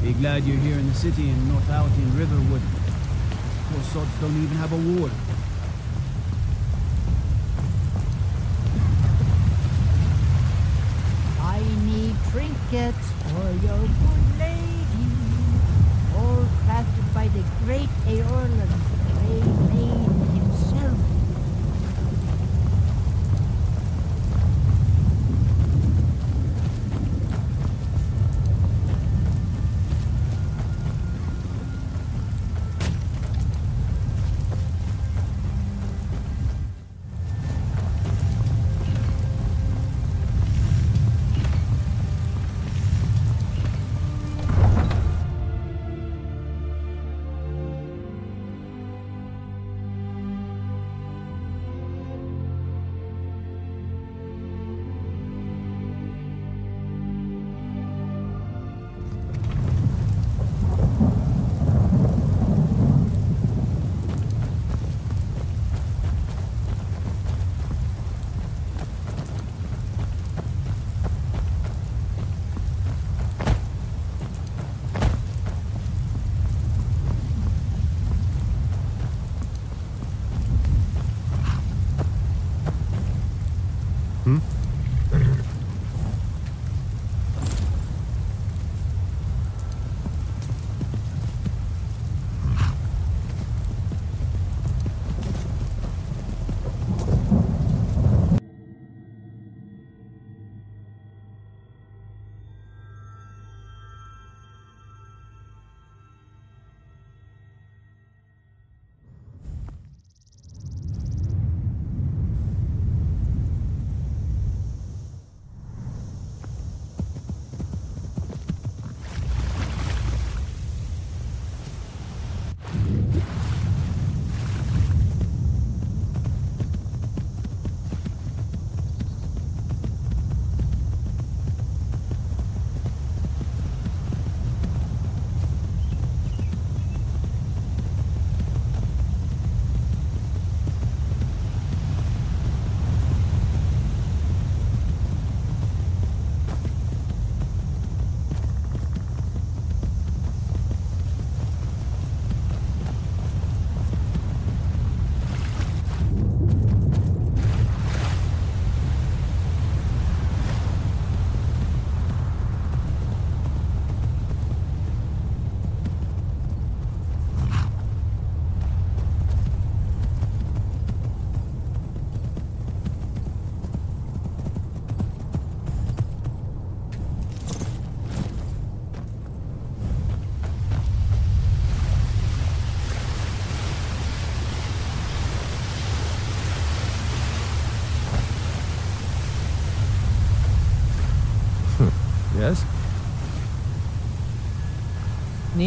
Be glad you're here in the city and not out in Riverwood. These poor sods don't even have a ward. I need trinkets for your good lady, all crafted by the great Eorlund,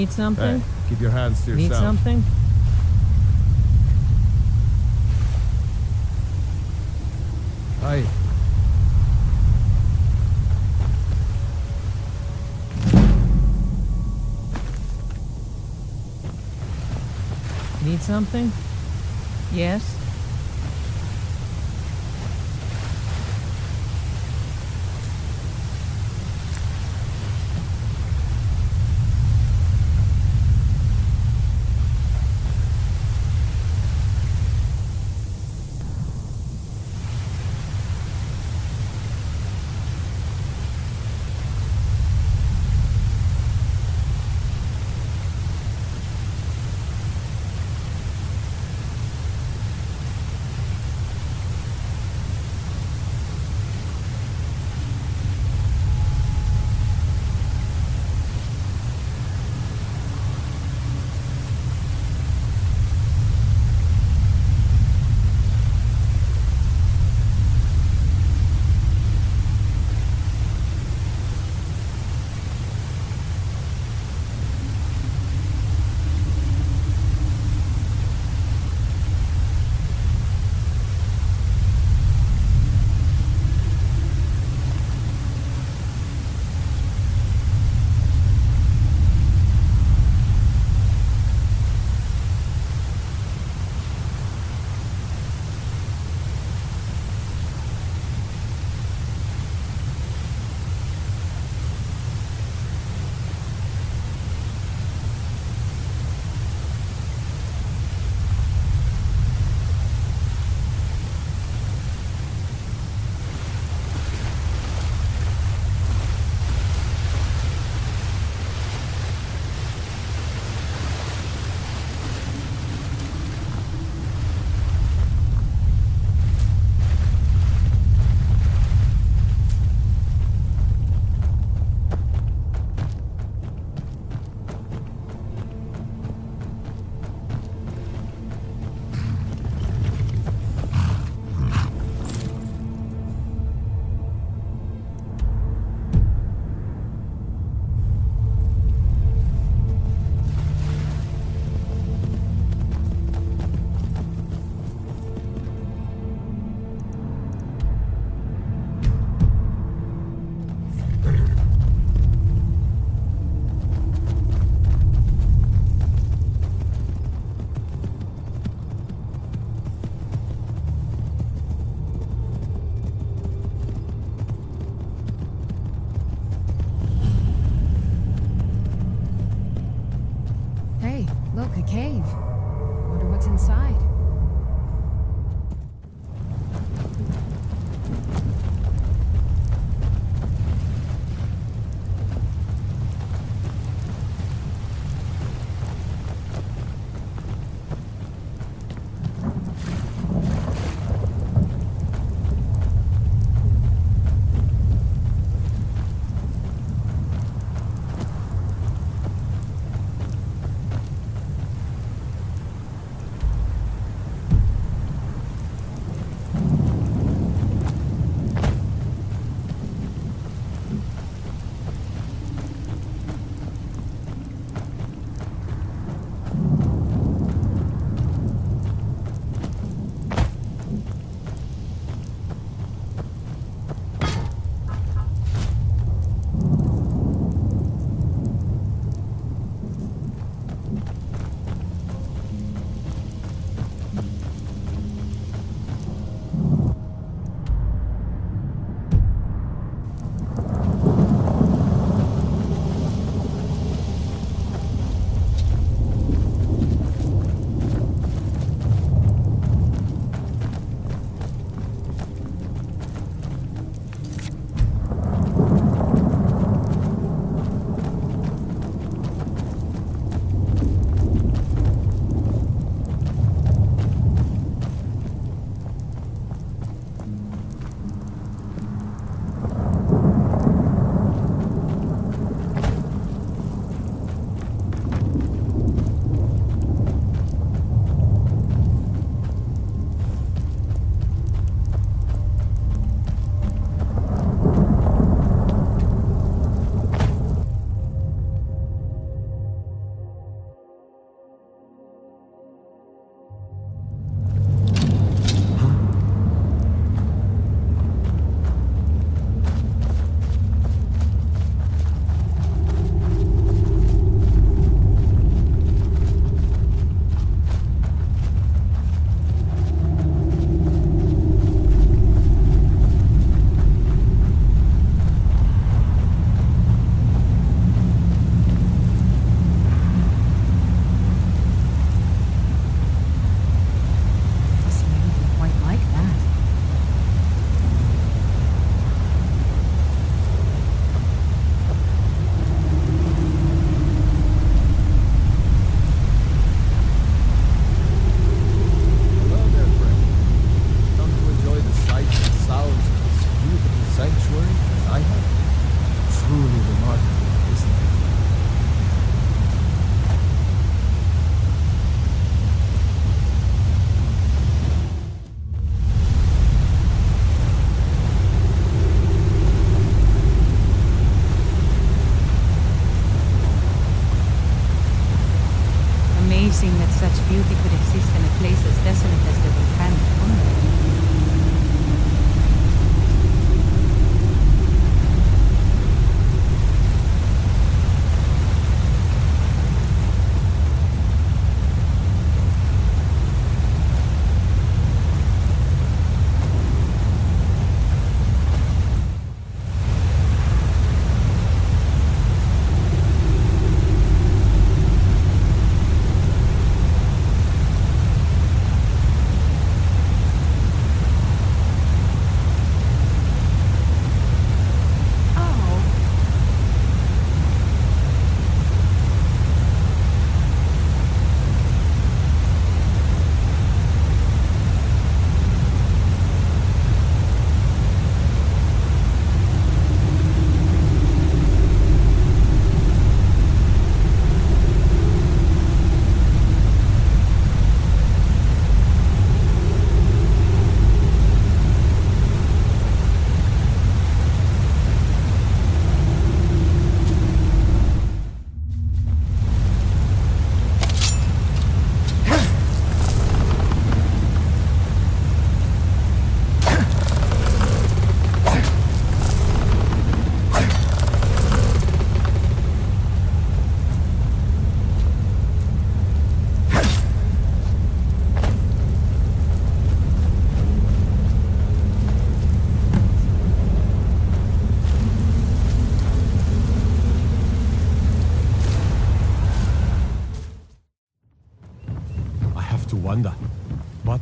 Need something? Keep your hands to yourself. Need something? Hi. Need something? Yes?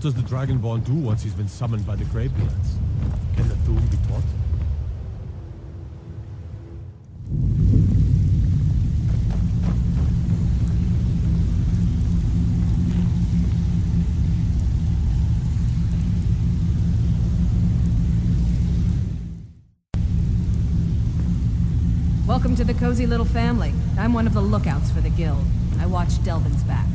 Does the Dragonborn do once he's been summoned by the Greybeards? Can the Thu'um be taught? Welcome to the cozy little family. I'm one of the lookouts for the guild. I watch Delvin's back.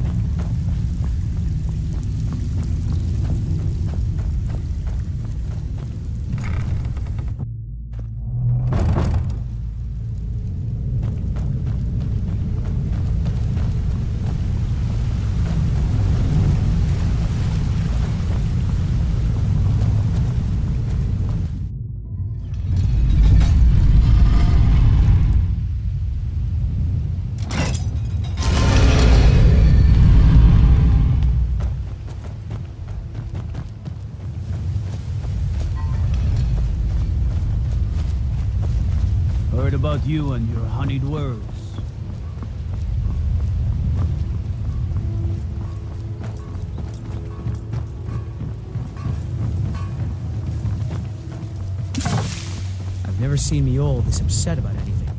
You and your honeyed words. I've never seen Mjoll this upset about anything.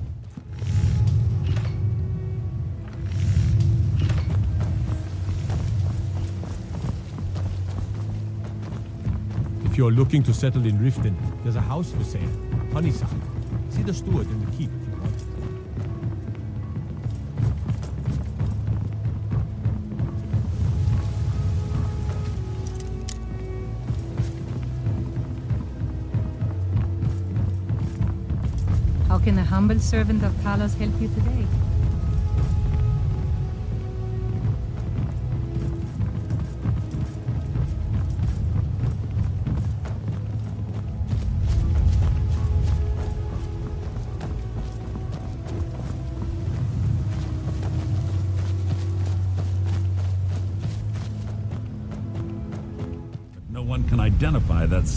If you're looking to settle in Riften, there's a house for sale. Honeyside. See the steward in the keep if you want. How can a humble servant of Talos help you today?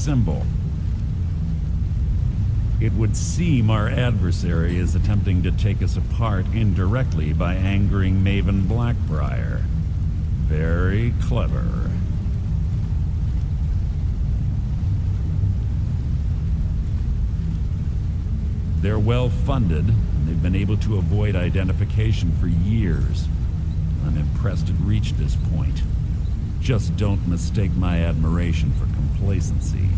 Symbol. It would seem our adversary is attempting to take us apart indirectly by angering Maven Blackbriar. Very clever. They're well funded, and they've been able to avoid identification for years. I'm impressed it reached this point. Just don't mistake my admiration for complacency.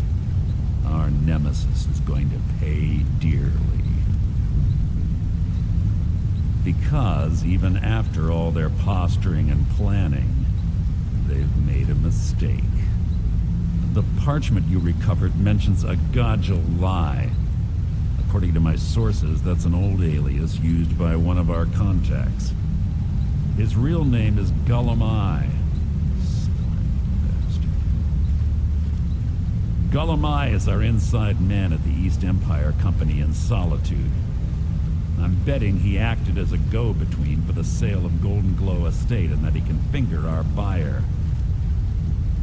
Our nemesis is going to pay dearly. Because even after all their posturing and planning, they've made a mistake. The parchment you recovered mentions a Gajul-Lei. According to my sources, that's an old alias used by one of our contacts. His real name is Gulum-Ei. Gulum-Ei is our inside man at the East Empire Company in Solitude. I'm betting he acted as a go-between for the sale of Goldenglow Estate and that he can finger our buyer.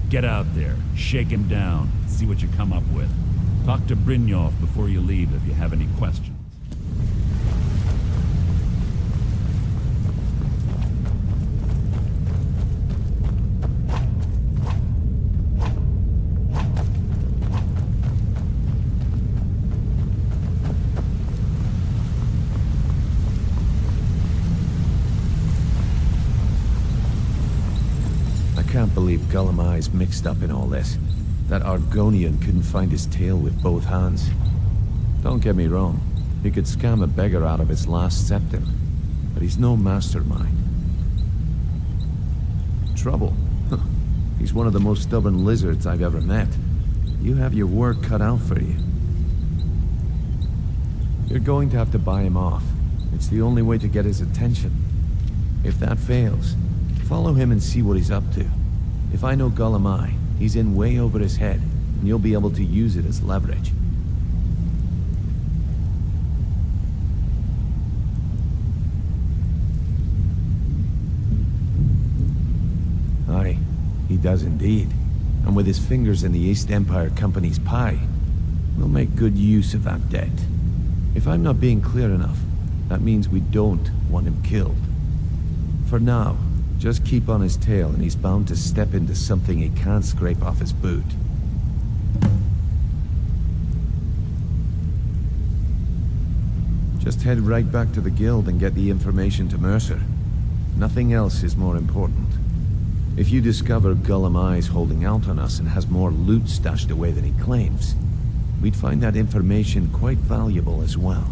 Get out there, shake him down, see what you come up with. Talk to Brynjolf before you leave if you have any questions. I believe Gulum-Ei's mixed up in all this. That Argonian couldn't find his tail with both hands. Don't get me wrong, he could scam a beggar out of his last septim, but he's no mastermind. Trouble? He's one of the most stubborn lizards I've ever met. You have your work cut out for you. You're going to have to buy him off. It's the only way to get his attention. If that fails, follow him and see what he's up to. If I know Gulum-Ei, he's in way over his head, and you'll be able to use it as leverage. Aye, he does indeed. And with his fingers in the East Empire Company's pie, we'll make good use of that debt. If I'm not being clear enough, that means we don't want him killed. For now, Just keep on his tail and he's bound to step into something he can't scrape off his boot. Just head right back to the guild and get the information to Mercer. Nothing else is more important. If you discover Gulum-Ei's holding out on us and has more loot stashed away than he claims, we'd find that information quite valuable as well.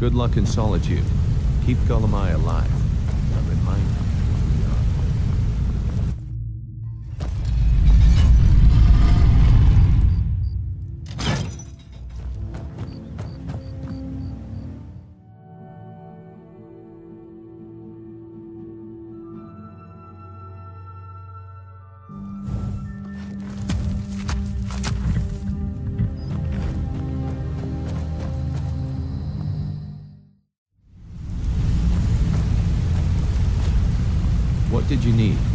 Good luck in Solitude. Keep Eye alive. You need?